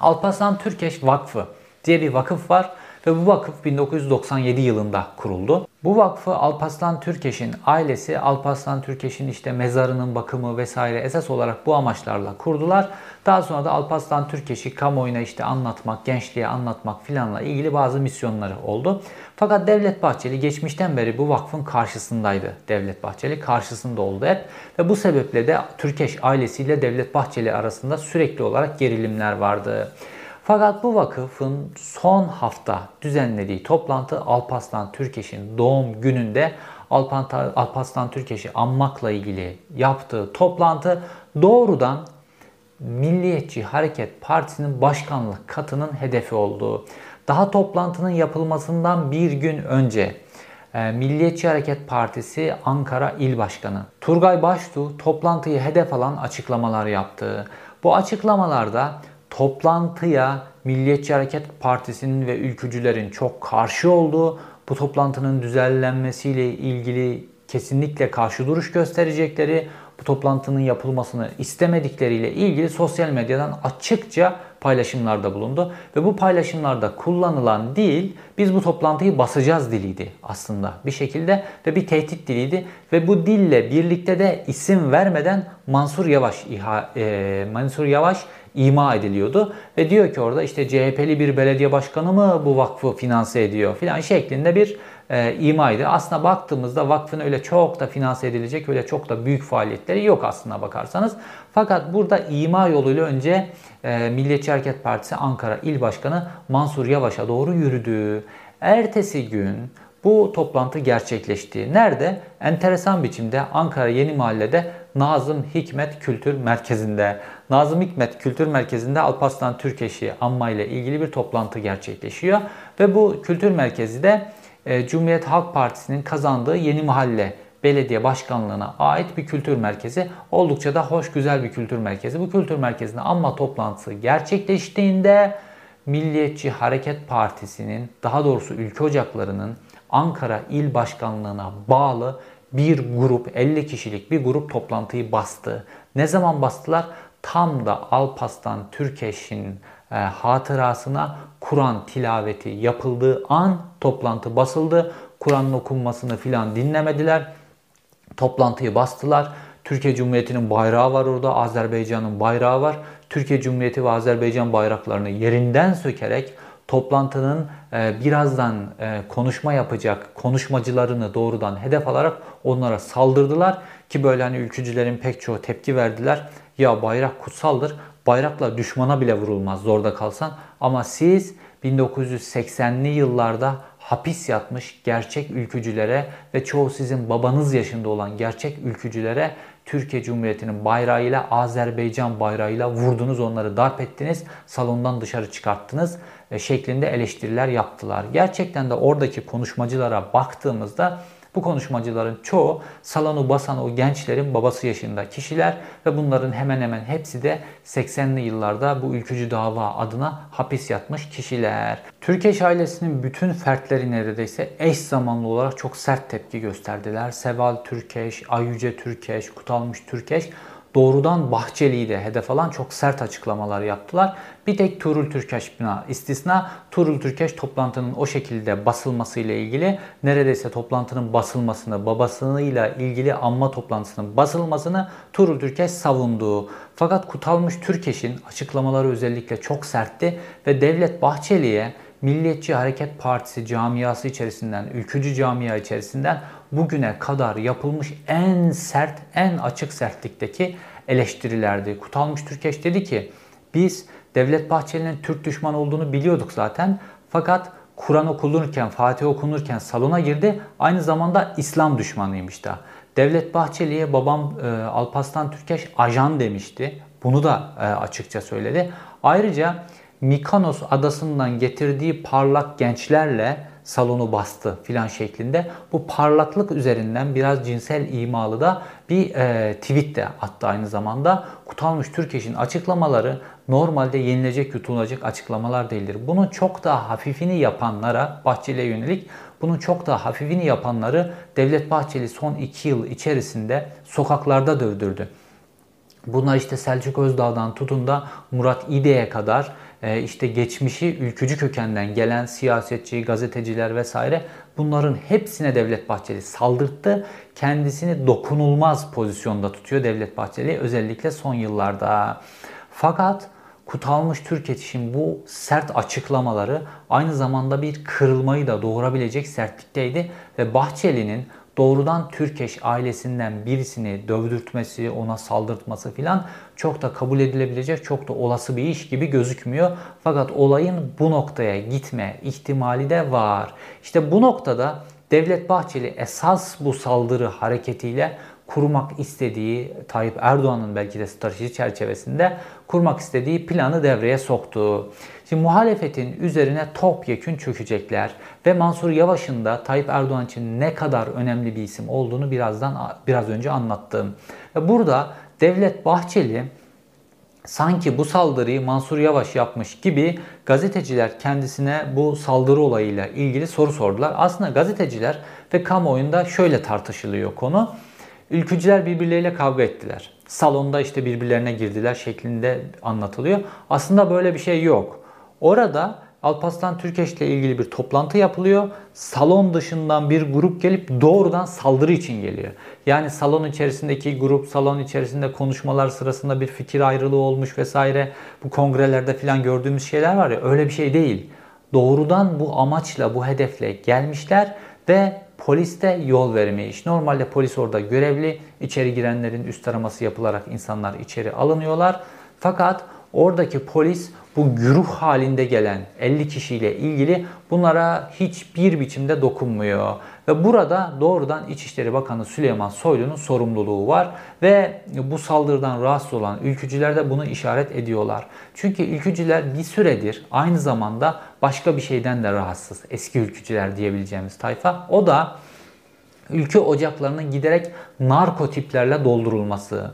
Alpaslan Türkeş Vakfı diye bir vakıf var ve bu vakıf 1997 yılında kuruldu. Bu vakfı Alpaslan Türkeş'in ailesi Alpaslan Türkeş'in işte mezarının bakımı vesaire esas olarak bu amaçlarla kurdular. Daha sonra da Alpaslan Türkeş'i kamuoyuna işte anlatmak, gençliğe anlatmak filanla ilgili bazı misyonları oldu. Fakat Devlet Bahçeli geçmişten beri bu vakfın karşısındaydı. Devlet Bahçeli karşısında oldu hep ve bu sebeple de Türkeş ailesiyle Devlet Bahçeli arasında sürekli olarak gerilimler vardı. Fakat bu vakıfın son hafta düzenlediği toplantı Alpaslan Türkeş'in doğum gününde Alpaslan Türkeş'i anmakla ilgili yaptığı toplantı doğrudan Milliyetçi Hareket Partisi'nin başkanlık katının hedefi oldu. Daha toplantının yapılmasından bir gün önce e, Milliyetçi Hareket Partisi Ankara İl Başkanı Turgay Baştu toplantıyı hedef alan açıklamalar yaptı. Bu açıklamalarda toplantıya Milliyetçi Hareket Partisi'nin ve ülkücülerin çok karşı olduğu, bu toplantının düzenlenmesiyle ilgili kesinlikle karşı duruş gösterecekleri, bu toplantının yapılmasını istemedikleriyle ilgili sosyal medyadan açıkça paylaşımlarda bulundu. Ve bu paylaşımlarda kullanılan dil biz bu toplantıyı basacağız diliydi aslında bir şekilde ve bir tehdit diliydi. Ve bu dille birlikte de isim vermeden Mansur Yavaş, e, Mansur Yavaş ima ediliyordu. Ve diyor ki orada işte CHP'li bir belediye başkanı mı bu vakfı finanse ediyor filan şeklinde bir e, imaydı. Aslına baktığımızda vakfın öyle çok da finanse edilecek öyle çok da büyük faaliyetleri yok aslına bakarsanız. Fakat burada ima yoluyla önce e, Milliyetçi Hareket Partisi Ankara İl Başkanı Mansur Yavaş'a doğru yürüdü. Ertesi gün bu toplantı gerçekleşti. Nerede? Enteresan biçimde Ankara Yeni Mahalle'de Nazım Hikmet Kültür Merkezi'nde. Nazım Hikmet Kültür Merkezi'nde Alparslan Türkeşi anma ile ilgili bir toplantı gerçekleşiyor. Ve bu kültür merkezi de e, Cumhuriyet Halk Partisi'nin kazandığı Yeni Mahalle belediye başkanlığına ait bir kültür merkezi. Oldukça da hoş güzel bir kültür merkezi. Bu kültür merkezinde anma toplantısı gerçekleştiğinde Milliyetçi Hareket Partisi'nin daha doğrusu ülke ocaklarının Ankara İl Başkanlığı'na bağlı bir grup 50 kişilik bir grup toplantıyı bastı. Ne zaman bastılar? Tam da Alpaslan Türkeş'in e, hatırasına Kur'an tilaveti yapıldığı an toplantı basıldı. Kur'an'ın okunmasını filan dinlemediler. Toplantıyı bastılar. Türkiye Cumhuriyeti'nin bayrağı var orada, Azerbaycan'ın bayrağı var. Türkiye Cumhuriyeti ve Azerbaycan bayraklarını yerinden sökerek toplantının e, birazdan e, konuşma yapacak konuşmacılarını doğrudan hedef alarak onlara saldırdılar ki böyle hani ülkücülerin pek çoğu tepki verdiler. Ya bayrak kutsaldır. Bayrakla düşmana bile vurulmaz zorda kalsan. Ama siz 1980'li yıllarda hapis yatmış gerçek ülkücülere ve çoğu sizin babanız yaşında olan gerçek ülkücülere Türkiye Cumhuriyeti'nin bayrağıyla Azerbaycan bayrağıyla vurdunuz onları darp ettiniz salondan dışarı çıkarttınız şeklinde eleştiriler yaptılar. Gerçekten de oradaki konuşmacılara baktığımızda bu konuşmacıların çoğu salonu basan o gençlerin babası yaşında kişiler ve bunların hemen hemen hepsi de 80'li yıllarda bu ülkücü dava adına hapis yatmış kişiler. Türkeş ailesinin bütün fertleri neredeyse eş zamanlı olarak çok sert tepki gösterdiler. Seval Türkeş, Ayüce Türkeş, Kutalmış Türkeş doğrudan Bahçeli'yi de hedef alan çok sert açıklamalar yaptılar. Bir tek Tuğrul Türkeş bina istisna. Tuğrul Türkeş toplantının o şekilde basılmasıyla ilgili neredeyse toplantının basılmasını, babasıyla ilgili anma toplantısının basılmasını Tuğrul Türkeş savundu. Fakat Kutalmış Türkeş'in açıklamaları özellikle çok sertti ve Devlet Bahçeli'ye Milliyetçi Hareket Partisi camiası içerisinden, ülkücü camia içerisinden bugüne kadar yapılmış en sert, en açık sertlikteki eleştirilerdi. Kutalmış Türkeş dedi ki biz Devlet Bahçeli'nin Türk düşmanı olduğunu biliyorduk zaten. Fakat Kur'an okunurken, Fatih okunurken salona girdi. Aynı zamanda İslam düşmanıymış da. Devlet Bahçeli'ye babam e, Alpaslan Türkeş ajan demişti. Bunu da e, açıkça söyledi. Ayrıca Mikonos adasından getirdiği parlak gençlerle salonu bastı filan şeklinde. Bu parlaklık üzerinden biraz cinsel imalı da bir e, tweet de attı aynı zamanda. Kutalmış Türkeş'in açıklamaları normalde yenilecek yutulacak açıklamalar değildir. Bunun çok daha hafifini yapanlara Bahçeli'ye yönelik bunun çok daha hafifini yapanları Devlet Bahçeli son 2 yıl içerisinde sokaklarda dövdürdü. Bunlar işte Selçuk Özdağ'dan tutun da Murat İde'ye kadar işte geçmişi ülkücü kökenden gelen siyasetçi, gazeteciler vesaire bunların hepsine Devlet Bahçeli saldırttı. Kendisini dokunulmaz pozisyonda tutuyor Devlet Bahçeli özellikle son yıllarda. Fakat Kutalmış Türkeş'in bu sert açıklamaları aynı zamanda bir kırılmayı da doğurabilecek sertlikteydi ve Bahçeli'nin doğrudan Türkeş ailesinden birisini dövdürtmesi, ona saldırtması filan çok da kabul edilebilecek, çok da olası bir iş gibi gözükmüyor. Fakat olayın bu noktaya gitme ihtimali de var. İşte bu noktada Devlet Bahçeli esas bu saldırı hareketiyle kurmak istediği Tayyip Erdoğan'ın belki de strateji çerçevesinde kurmak istediği planı devreye soktu. Şimdi muhalefetin üzerine topyekün çökecekler ve Mansur Yavaş'ın da Tayyip Erdoğan için ne kadar önemli bir isim olduğunu birazdan biraz önce anlattım. Burada Devlet Bahçeli sanki bu saldırıyı Mansur Yavaş yapmış gibi gazeteciler kendisine bu saldırı olayıyla ilgili soru sordular. Aslında gazeteciler ve kamuoyunda şöyle tartışılıyor konu. Ülkücüler birbirleriyle kavga ettiler. Salonda işte birbirlerine girdiler şeklinde anlatılıyor. Aslında böyle bir şey yok. Orada Alparslan Türkeş ile ilgili bir toplantı yapılıyor. Salon dışından bir grup gelip doğrudan saldırı için geliyor. Yani salon içerisindeki grup, salon içerisinde konuşmalar sırasında bir fikir ayrılığı olmuş vesaire. Bu kongrelerde falan gördüğümüz şeyler var ya öyle bir şey değil. Doğrudan bu amaçla, bu hedefle gelmişler ve polis de yol vermeyiş. Normalde polis orada görevli. İçeri girenlerin üst araması yapılarak insanlar içeri alınıyorlar. Fakat oradaki polis bu güruh halinde gelen 50 kişiyle ilgili bunlara hiçbir biçimde dokunmuyor. Ve burada doğrudan İçişleri Bakanı Süleyman Soylu'nun sorumluluğu var ve bu saldırıdan rahatsız olan ülkücüler de bunu işaret ediyorlar. Çünkü ülkücüler bir süredir aynı zamanda başka bir şeyden de rahatsız. Eski ülkücüler diyebileceğimiz tayfa. O da ülke ocaklarının giderek narkotiplerle doldurulması.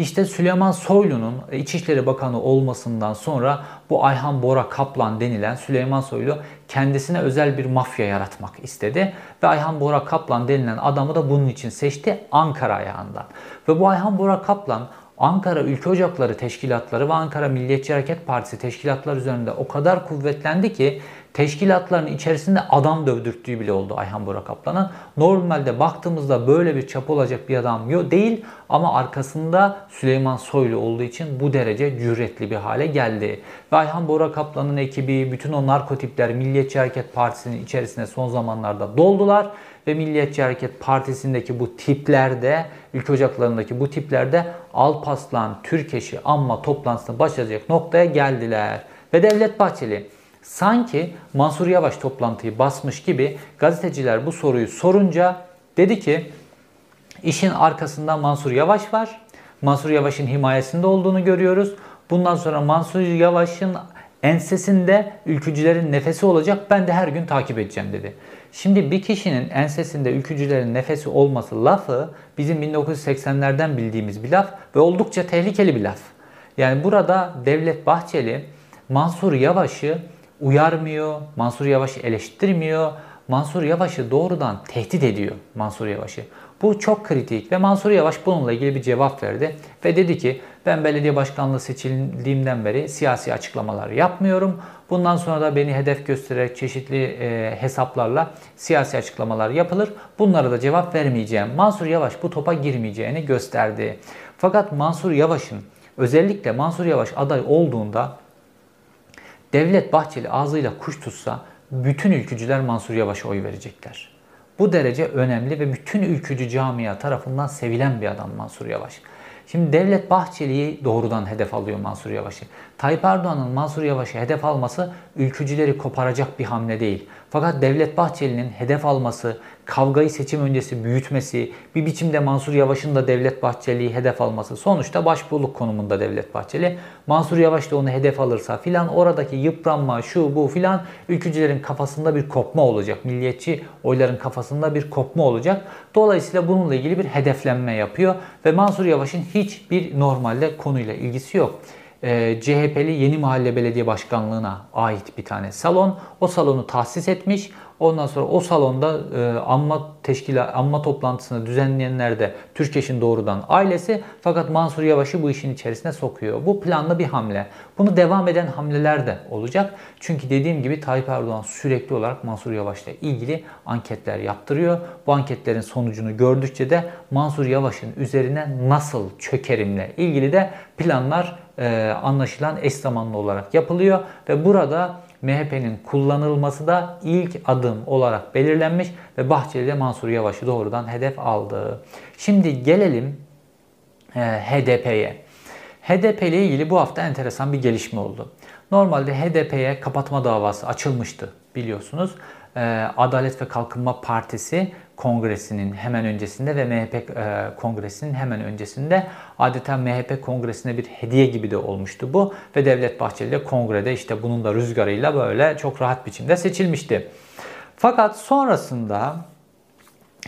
İşte Süleyman Soylu'nun İçişleri Bakanı olmasından sonra bu Ayhan Bora Kaplan denilen Süleyman Soylu kendisine özel bir mafya yaratmak istedi. Ve Ayhan Bora Kaplan denilen adamı da bunun için seçti Ankara ayağından. Ve bu Ayhan Bora Kaplan Ankara Ülke Ocakları Teşkilatları ve Ankara Milliyetçi Hareket Partisi teşkilatlar üzerinde o kadar kuvvetlendi ki teşkilatların içerisinde adam dövdürttüğü bile oldu Ayhan Bora Kaplan'ın. Normalde baktığımızda böyle bir çap olacak bir adam yok değil ama arkasında Süleyman Soylu olduğu için bu derece cüretli bir hale geldi. Ve Ayhan Bora Kaplan'ın ekibi bütün o narkotipler Milliyetçi Hareket Partisi'nin içerisine son zamanlarda doldular ve Milliyetçi Hareket Partisi'ndeki bu tiplerde, ülke ocaklarındaki bu tiplerde Alpaslan, Türkeş'i anma toplantısına başlayacak noktaya geldiler. Ve Devlet Bahçeli sanki Mansur Yavaş toplantıyı basmış gibi gazeteciler bu soruyu sorunca dedi ki işin arkasında Mansur Yavaş var. Mansur Yavaş'ın himayesinde olduğunu görüyoruz. Bundan sonra Mansur Yavaş'ın ensesinde ülkücülerin nefesi olacak. Ben de her gün takip edeceğim dedi. Şimdi bir kişinin ensesinde ülkücülerin nefesi olması lafı bizim 1980'lerden bildiğimiz bir laf ve oldukça tehlikeli bir laf. Yani burada Devlet Bahçeli Mansur Yavaş'ı uyarmıyor, Mansur Yavaş'ı eleştirmiyor, Mansur Yavaş'ı doğrudan tehdit ediyor Mansur Yavaş'ı. Bu çok kritik ve Mansur Yavaş bununla ilgili bir cevap verdi ve dedi ki ben belediye başkanlığı seçildiğimden beri siyasi açıklamalar yapmıyorum. Bundan sonra da beni hedef göstererek çeşitli e, hesaplarla siyasi açıklamalar yapılır. Bunlara da cevap vermeyeceğim. Mansur Yavaş bu topa girmeyeceğini gösterdi. Fakat Mansur Yavaş'ın özellikle Mansur Yavaş aday olduğunda Devlet Bahçeli ağzıyla kuş tutsa bütün ülkücüler Mansur Yavaş'a oy verecekler. Bu derece önemli ve bütün ülkücü camia tarafından sevilen bir adam Mansur Yavaş. Şimdi Devlet Bahçeli'yi doğrudan hedef alıyor Mansur Yavaş'ı. Tayyip Erdoğan'ın Mansur Yavaş'ı hedef alması ülkücüleri koparacak bir hamle değil. Fakat Devlet Bahçeli'nin hedef alması, kavgayı seçim öncesi büyütmesi, bir biçimde Mansur Yavaş'ın da Devlet Bahçeli'yi hedef alması sonuçta başbuğluk konumunda Devlet Bahçeli. Mansur Yavaş da onu hedef alırsa filan oradaki yıpranma şu bu filan ülkücülerin kafasında bir kopma olacak. Milliyetçi oyların kafasında bir kopma olacak. Dolayısıyla bununla ilgili bir hedeflenme yapıyor ve Mansur Yavaş'ın hiçbir normalde konuyla ilgisi yok e, CHP'li Yeni Mahalle Belediye Başkanlığı'na ait bir tane salon. O salonu tahsis etmiş. Ondan sonra o salonda e, anma teşkila anma toplantısını düzenleyenler de Türkeş'in doğrudan ailesi fakat Mansur Yavaş'ı bu işin içerisine sokuyor. Bu planlı bir hamle. Bunu devam eden hamleler de olacak. Çünkü dediğim gibi Tayyip Erdoğan sürekli olarak Mansur Yavaş'la ilgili anketler yaptırıyor. Bu anketlerin sonucunu gördükçe de Mansur Yavaş'ın üzerine nasıl çökerimle ilgili de planlar e, anlaşılan eş zamanlı olarak yapılıyor ve burada MHP'nin kullanılması da ilk adım olarak belirlenmiş ve Bahçeli de Mansur Yavaş'ı doğrudan hedef aldı. Şimdi gelelim e, HDP'ye. HDP ile ilgili bu hafta enteresan bir gelişme oldu. Normalde HDP'ye kapatma davası açılmıştı biliyorsunuz. E, Adalet ve Kalkınma Partisi Kongresi'nin hemen öncesinde ve MHP e, Kongresi'nin hemen öncesinde adeta MHP Kongresi'ne bir hediye gibi de olmuştu bu. Ve Devlet Bahçeli de kongrede işte bunun da rüzgarıyla böyle çok rahat biçimde seçilmişti. Fakat sonrasında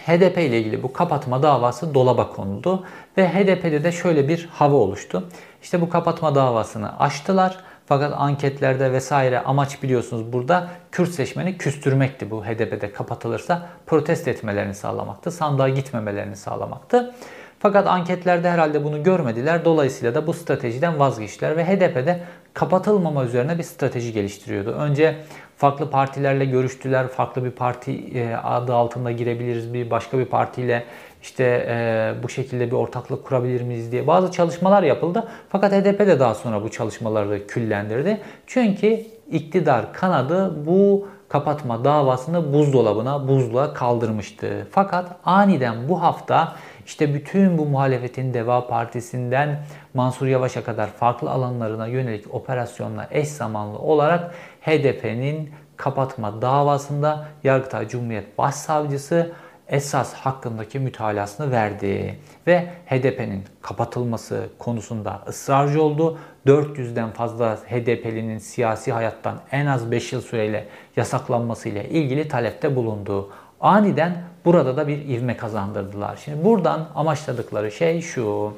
HDP ile ilgili bu kapatma davası dolaba konuldu ve HDP'de de şöyle bir hava oluştu. İşte bu kapatma davasını açtılar fakat anketlerde vesaire amaç biliyorsunuz burada Kürt seçmeni küstürmekti bu HDP'de kapatılırsa protest etmelerini sağlamaktı. Sandığa gitmemelerini sağlamaktı. Fakat anketlerde herhalde bunu görmediler. Dolayısıyla da bu stratejiden vazgeçtiler ve HDP'de kapatılmama üzerine bir strateji geliştiriyordu. Önce farklı partilerle görüştüler. Farklı bir parti e, adı altında girebiliriz. Bir başka bir partiyle işte e, bu şekilde bir ortaklık kurabilir miyiz diye bazı çalışmalar yapıldı. Fakat HDP de daha sonra bu çalışmaları küllendirdi. Çünkü iktidar kanadı bu kapatma davasını buzdolabına, buzluğa kaldırmıştı. Fakat aniden bu hafta işte bütün bu muhalefetin Deva Partisi'nden Mansur Yavaş'a kadar farklı alanlarına yönelik operasyonla eş zamanlı olarak HDP'nin kapatma davasında Yargıtay Cumhuriyet Başsavcısı esas hakkındaki mütalasını verdi ve HDP'nin kapatılması konusunda ısrarcı oldu. 400'den fazla HDP'linin siyasi hayattan en az 5 yıl süreyle yasaklanması ile ilgili talepte bulundu. Aniden burada da bir ivme kazandırdılar. Şimdi buradan amaçladıkları şey şu.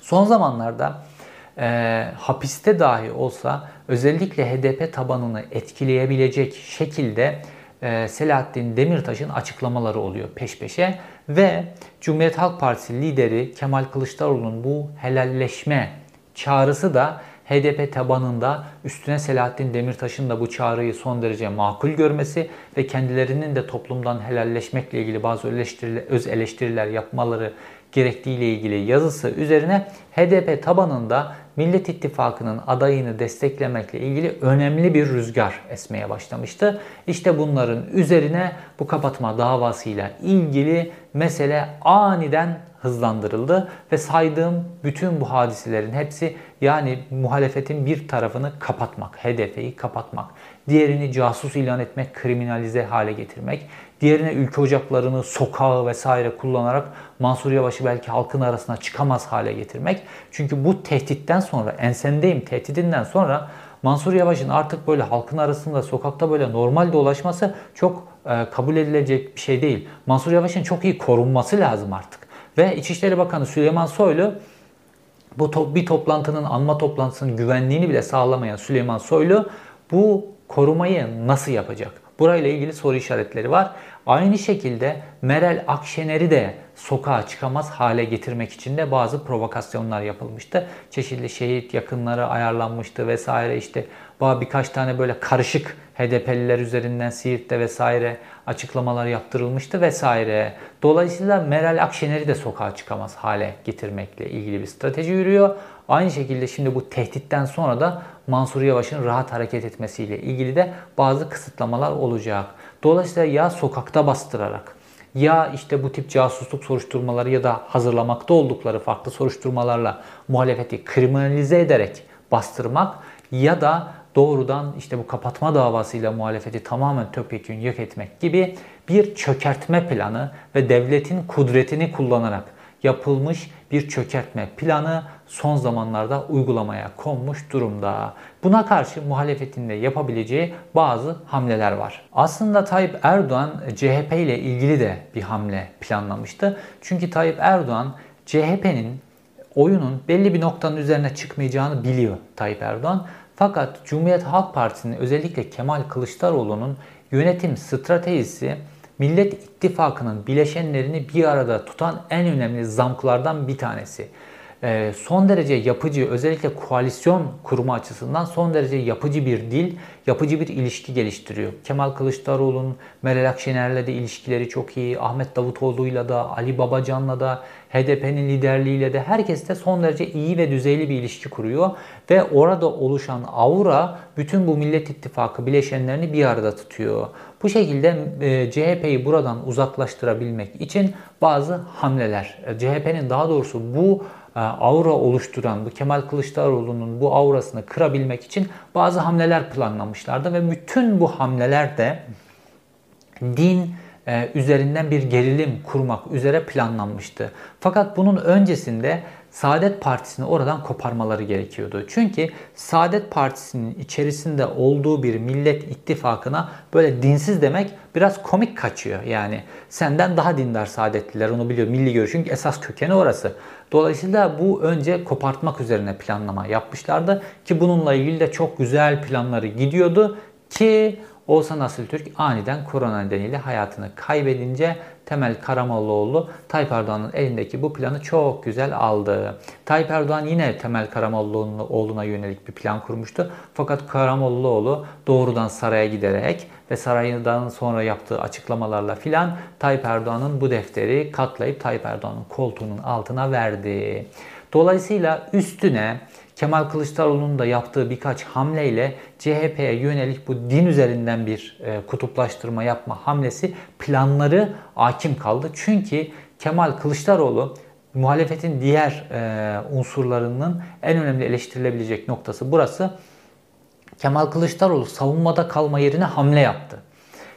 Son zamanlarda e, hapiste dahi olsa özellikle HDP tabanını etkileyebilecek şekilde Selahattin Demirtaş'ın açıklamaları oluyor peş peşe. Ve Cumhuriyet Halk Partisi lideri Kemal Kılıçdaroğlu'nun bu helalleşme çağrısı da HDP tabanında üstüne Selahattin Demirtaş'ın da bu çağrıyı son derece makul görmesi ve kendilerinin de toplumdan helalleşmekle ilgili bazı öz eleştiriler yapmaları gerektiğiyle ilgili yazısı üzerine HDP tabanında Millet İttifakı'nın adayını desteklemekle ilgili önemli bir rüzgar esmeye başlamıştı. İşte bunların üzerine bu kapatma davasıyla ilgili mesele aniden hızlandırıldı ve saydığım bütün bu hadiselerin hepsi yani muhalefetin bir tarafını kapatmak, HDP'yi kapatmak, diğerini casus ilan etmek, kriminalize hale getirmek, diğerine ülke ocaklarını, sokağı vesaire kullanarak Mansur Yavaş'ı belki halkın arasına çıkamaz hale getirmek. Çünkü bu tehditten sonra, ensendeyim tehdidinden sonra Mansur Yavaş'ın artık böyle halkın arasında, sokakta böyle normal dolaşması çok e, kabul edilecek bir şey değil. Mansur Yavaş'ın çok iyi korunması lazım artık. Ve İçişleri Bakanı Süleyman Soylu bu to bir toplantının anma toplantısının güvenliğini bile sağlamayan Süleyman Soylu bu korumayı nasıl yapacak? Burayla ilgili soru işaretleri var. Aynı şekilde Meral Akşener'i de sokağa çıkamaz hale getirmek için de bazı provokasyonlar yapılmıştı. Çeşitli şehit yakınları ayarlanmıştı vesaire işte birkaç tane böyle karışık HDP'liler üzerinden Siirt'te vesaire açıklamalar yaptırılmıştı vesaire. Dolayısıyla Meral Akşener'i de sokağa çıkamaz hale getirmekle ilgili bir strateji yürüyor. Aynı şekilde şimdi bu tehditten sonra da Mansur Yavaş'ın rahat hareket etmesiyle ilgili de bazı kısıtlamalar olacak. Dolayısıyla ya sokakta bastırarak ya işte bu tip casusluk soruşturmaları ya da hazırlamakta oldukları farklı soruşturmalarla muhalefeti kriminalize ederek bastırmak ya da doğrudan işte bu kapatma davasıyla muhalefeti tamamen topyekun yok etmek gibi bir çökertme planı ve devletin kudretini kullanarak yapılmış bir çökertme planı son zamanlarda uygulamaya konmuş durumda. Buna karşı muhalefetin de yapabileceği bazı hamleler var. Aslında Tayyip Erdoğan CHP ile ilgili de bir hamle planlamıştı. Çünkü Tayyip Erdoğan CHP'nin oyunun belli bir noktanın üzerine çıkmayacağını biliyor Tayyip Erdoğan. Fakat Cumhuriyet Halk Partisi'nin özellikle Kemal Kılıçdaroğlu'nun yönetim stratejisi Millet İttifakı'nın bileşenlerini bir arada tutan en önemli zamklardan bir tanesi. Ee, son derece yapıcı, özellikle koalisyon kurma açısından son derece yapıcı bir dil, yapıcı bir ilişki geliştiriyor. Kemal Kılıçdaroğlu'nun Meral Akşener'le de ilişkileri çok iyi, Ahmet Davutoğlu'yla da, Ali Babacan'la da, HDP'nin liderliğiyle de herkes de son derece iyi ve düzeyli bir ilişki kuruyor. Ve orada oluşan aura bütün bu Millet İttifakı bileşenlerini bir arada tutuyor. Bu şekilde e, CHP'yi buradan uzaklaştırabilmek için bazı hamleler, e, CHP'nin daha doğrusu bu aura oluşturan bu Kemal Kılıçdaroğlu'nun bu aurasını kırabilmek için bazı hamleler planlamışlardı ve bütün bu hamleler de din e, üzerinden bir gerilim kurmak üzere planlanmıştı. Fakat bunun öncesinde Saadet Partisi'ni oradan koparmaları gerekiyordu. Çünkü Saadet Partisi'nin içerisinde olduğu bir millet ittifakına böyle dinsiz demek biraz komik kaçıyor. Yani senden daha dindar Saadetliler onu biliyor. Milli görüşün esas kökeni orası. Dolayısıyla bu önce kopartmak üzerine planlama yapmışlardı ki bununla ilgili de çok güzel planları gidiyordu ki Oğuzhan Asıltürk aniden korona nedeniyle hayatını kaybedince Temel Karamollaoğlu Tayyip Erdoğan'ın elindeki bu planı çok güzel aldı. Tayyip Erdoğan yine Temel Karamollaoğlu'na yönelik bir plan kurmuştu. Fakat Karamollaoğlu doğrudan saraya giderek ve saraydan sonra yaptığı açıklamalarla filan Tayyip Erdoğan'ın bu defteri katlayıp Tayyip Erdoğan'ın koltuğunun altına verdi. Dolayısıyla üstüne Kemal Kılıçdaroğlu'nun da yaptığı birkaç hamleyle CHP'ye yönelik bu din üzerinden bir e, kutuplaştırma yapma hamlesi planları hakim kaldı. Çünkü Kemal Kılıçdaroğlu muhalefetin diğer e, unsurlarının en önemli eleştirilebilecek noktası burası. Kemal Kılıçdaroğlu savunmada kalma yerine hamle yaptı.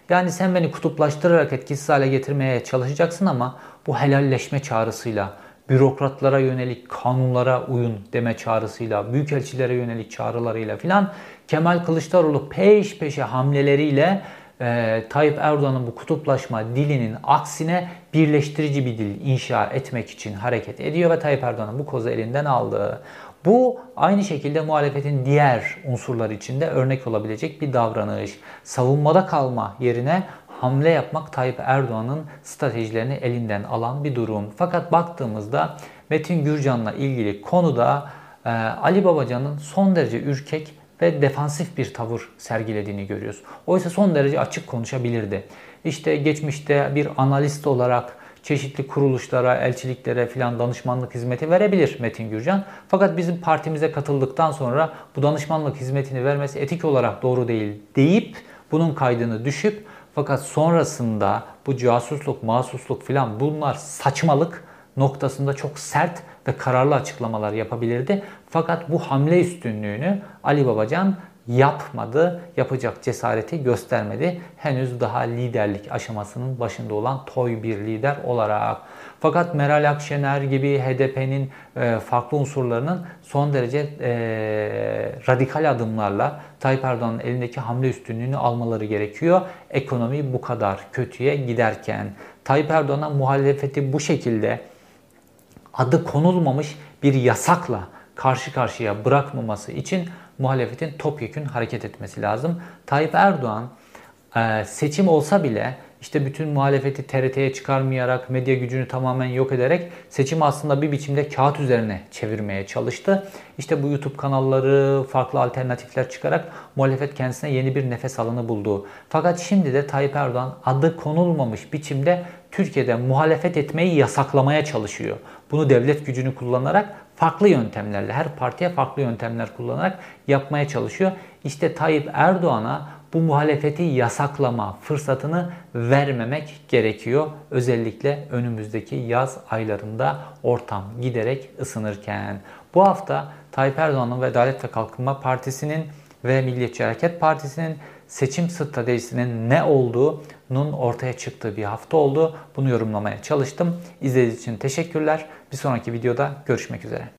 Yani sen beni kutuplaştırarak etkisiz hale getirmeye çalışacaksın ama bu helalleşme çağrısıyla, bürokratlara yönelik kanunlara uyun deme çağrısıyla, büyükelçilere yönelik çağrılarıyla filan Kemal Kılıçdaroğlu peş peşe hamleleriyle e, Tayyip Erdoğan'ın bu kutuplaşma dilinin aksine birleştirici bir dil inşa etmek için hareket ediyor ve Tayyip Erdoğan'ın bu kozu elinden aldı. Bu aynı şekilde muhalefetin diğer unsurlar için de örnek olabilecek bir davranış. Savunmada kalma yerine hamle yapmak Tayyip Erdoğan'ın stratejilerini elinden alan bir durum. Fakat baktığımızda Metin Gürcan'la ilgili konuda e, Ali Babacan'ın son derece ürkek ve defansif bir tavır sergilediğini görüyoruz. Oysa son derece açık konuşabilirdi. İşte geçmişte bir analist olarak çeşitli kuruluşlara, elçiliklere filan danışmanlık hizmeti verebilir Metin Gürcan. Fakat bizim partimize katıldıktan sonra bu danışmanlık hizmetini vermesi etik olarak doğru değil deyip bunun kaydını düşüp fakat sonrasında bu casusluk, masusluk filan bunlar saçmalık noktasında çok sert ve kararlı açıklamalar yapabilirdi. Fakat bu hamle üstünlüğünü Ali Babacan yapmadı, yapacak cesareti göstermedi. Henüz daha liderlik aşamasının başında olan toy bir lider olarak. Fakat Meral Akşener gibi HDP'nin e, farklı unsurlarının son derece e, radikal adımlarla Tayyip Erdoğan'ın elindeki hamle üstünlüğünü almaları gerekiyor. Ekonomi bu kadar kötüye giderken Tayyip Erdoğan'a muhalefeti bu şekilde adı konulmamış bir yasakla karşı karşıya bırakmaması için muhalefetin topyekün hareket etmesi lazım. Tayyip Erdoğan e, seçim olsa bile işte bütün muhalefeti TRT'ye çıkarmayarak, medya gücünü tamamen yok ederek seçim aslında bir biçimde kağıt üzerine çevirmeye çalıştı. İşte bu YouTube kanalları, farklı alternatifler çıkarak muhalefet kendisine yeni bir nefes alanı buldu. Fakat şimdi de Tayyip Erdoğan adı konulmamış biçimde Türkiye'de muhalefet etmeyi yasaklamaya çalışıyor. Bunu devlet gücünü kullanarak farklı yöntemlerle, her partiye farklı yöntemler kullanarak yapmaya çalışıyor. İşte Tayyip Erdoğan'a bu muhalefeti yasaklama fırsatını vermemek gerekiyor. Özellikle önümüzdeki yaz aylarında ortam giderek ısınırken. Bu hafta Tayyip Erdoğan'ın ve Adalet ve Kalkınma Partisi'nin ve Milliyetçi Hareket Partisi'nin seçim stratejisinin ne olduğunun ortaya çıktığı bir hafta oldu. Bunu yorumlamaya çalıştım. İzlediğiniz için teşekkürler. Bir sonraki videoda görüşmek üzere.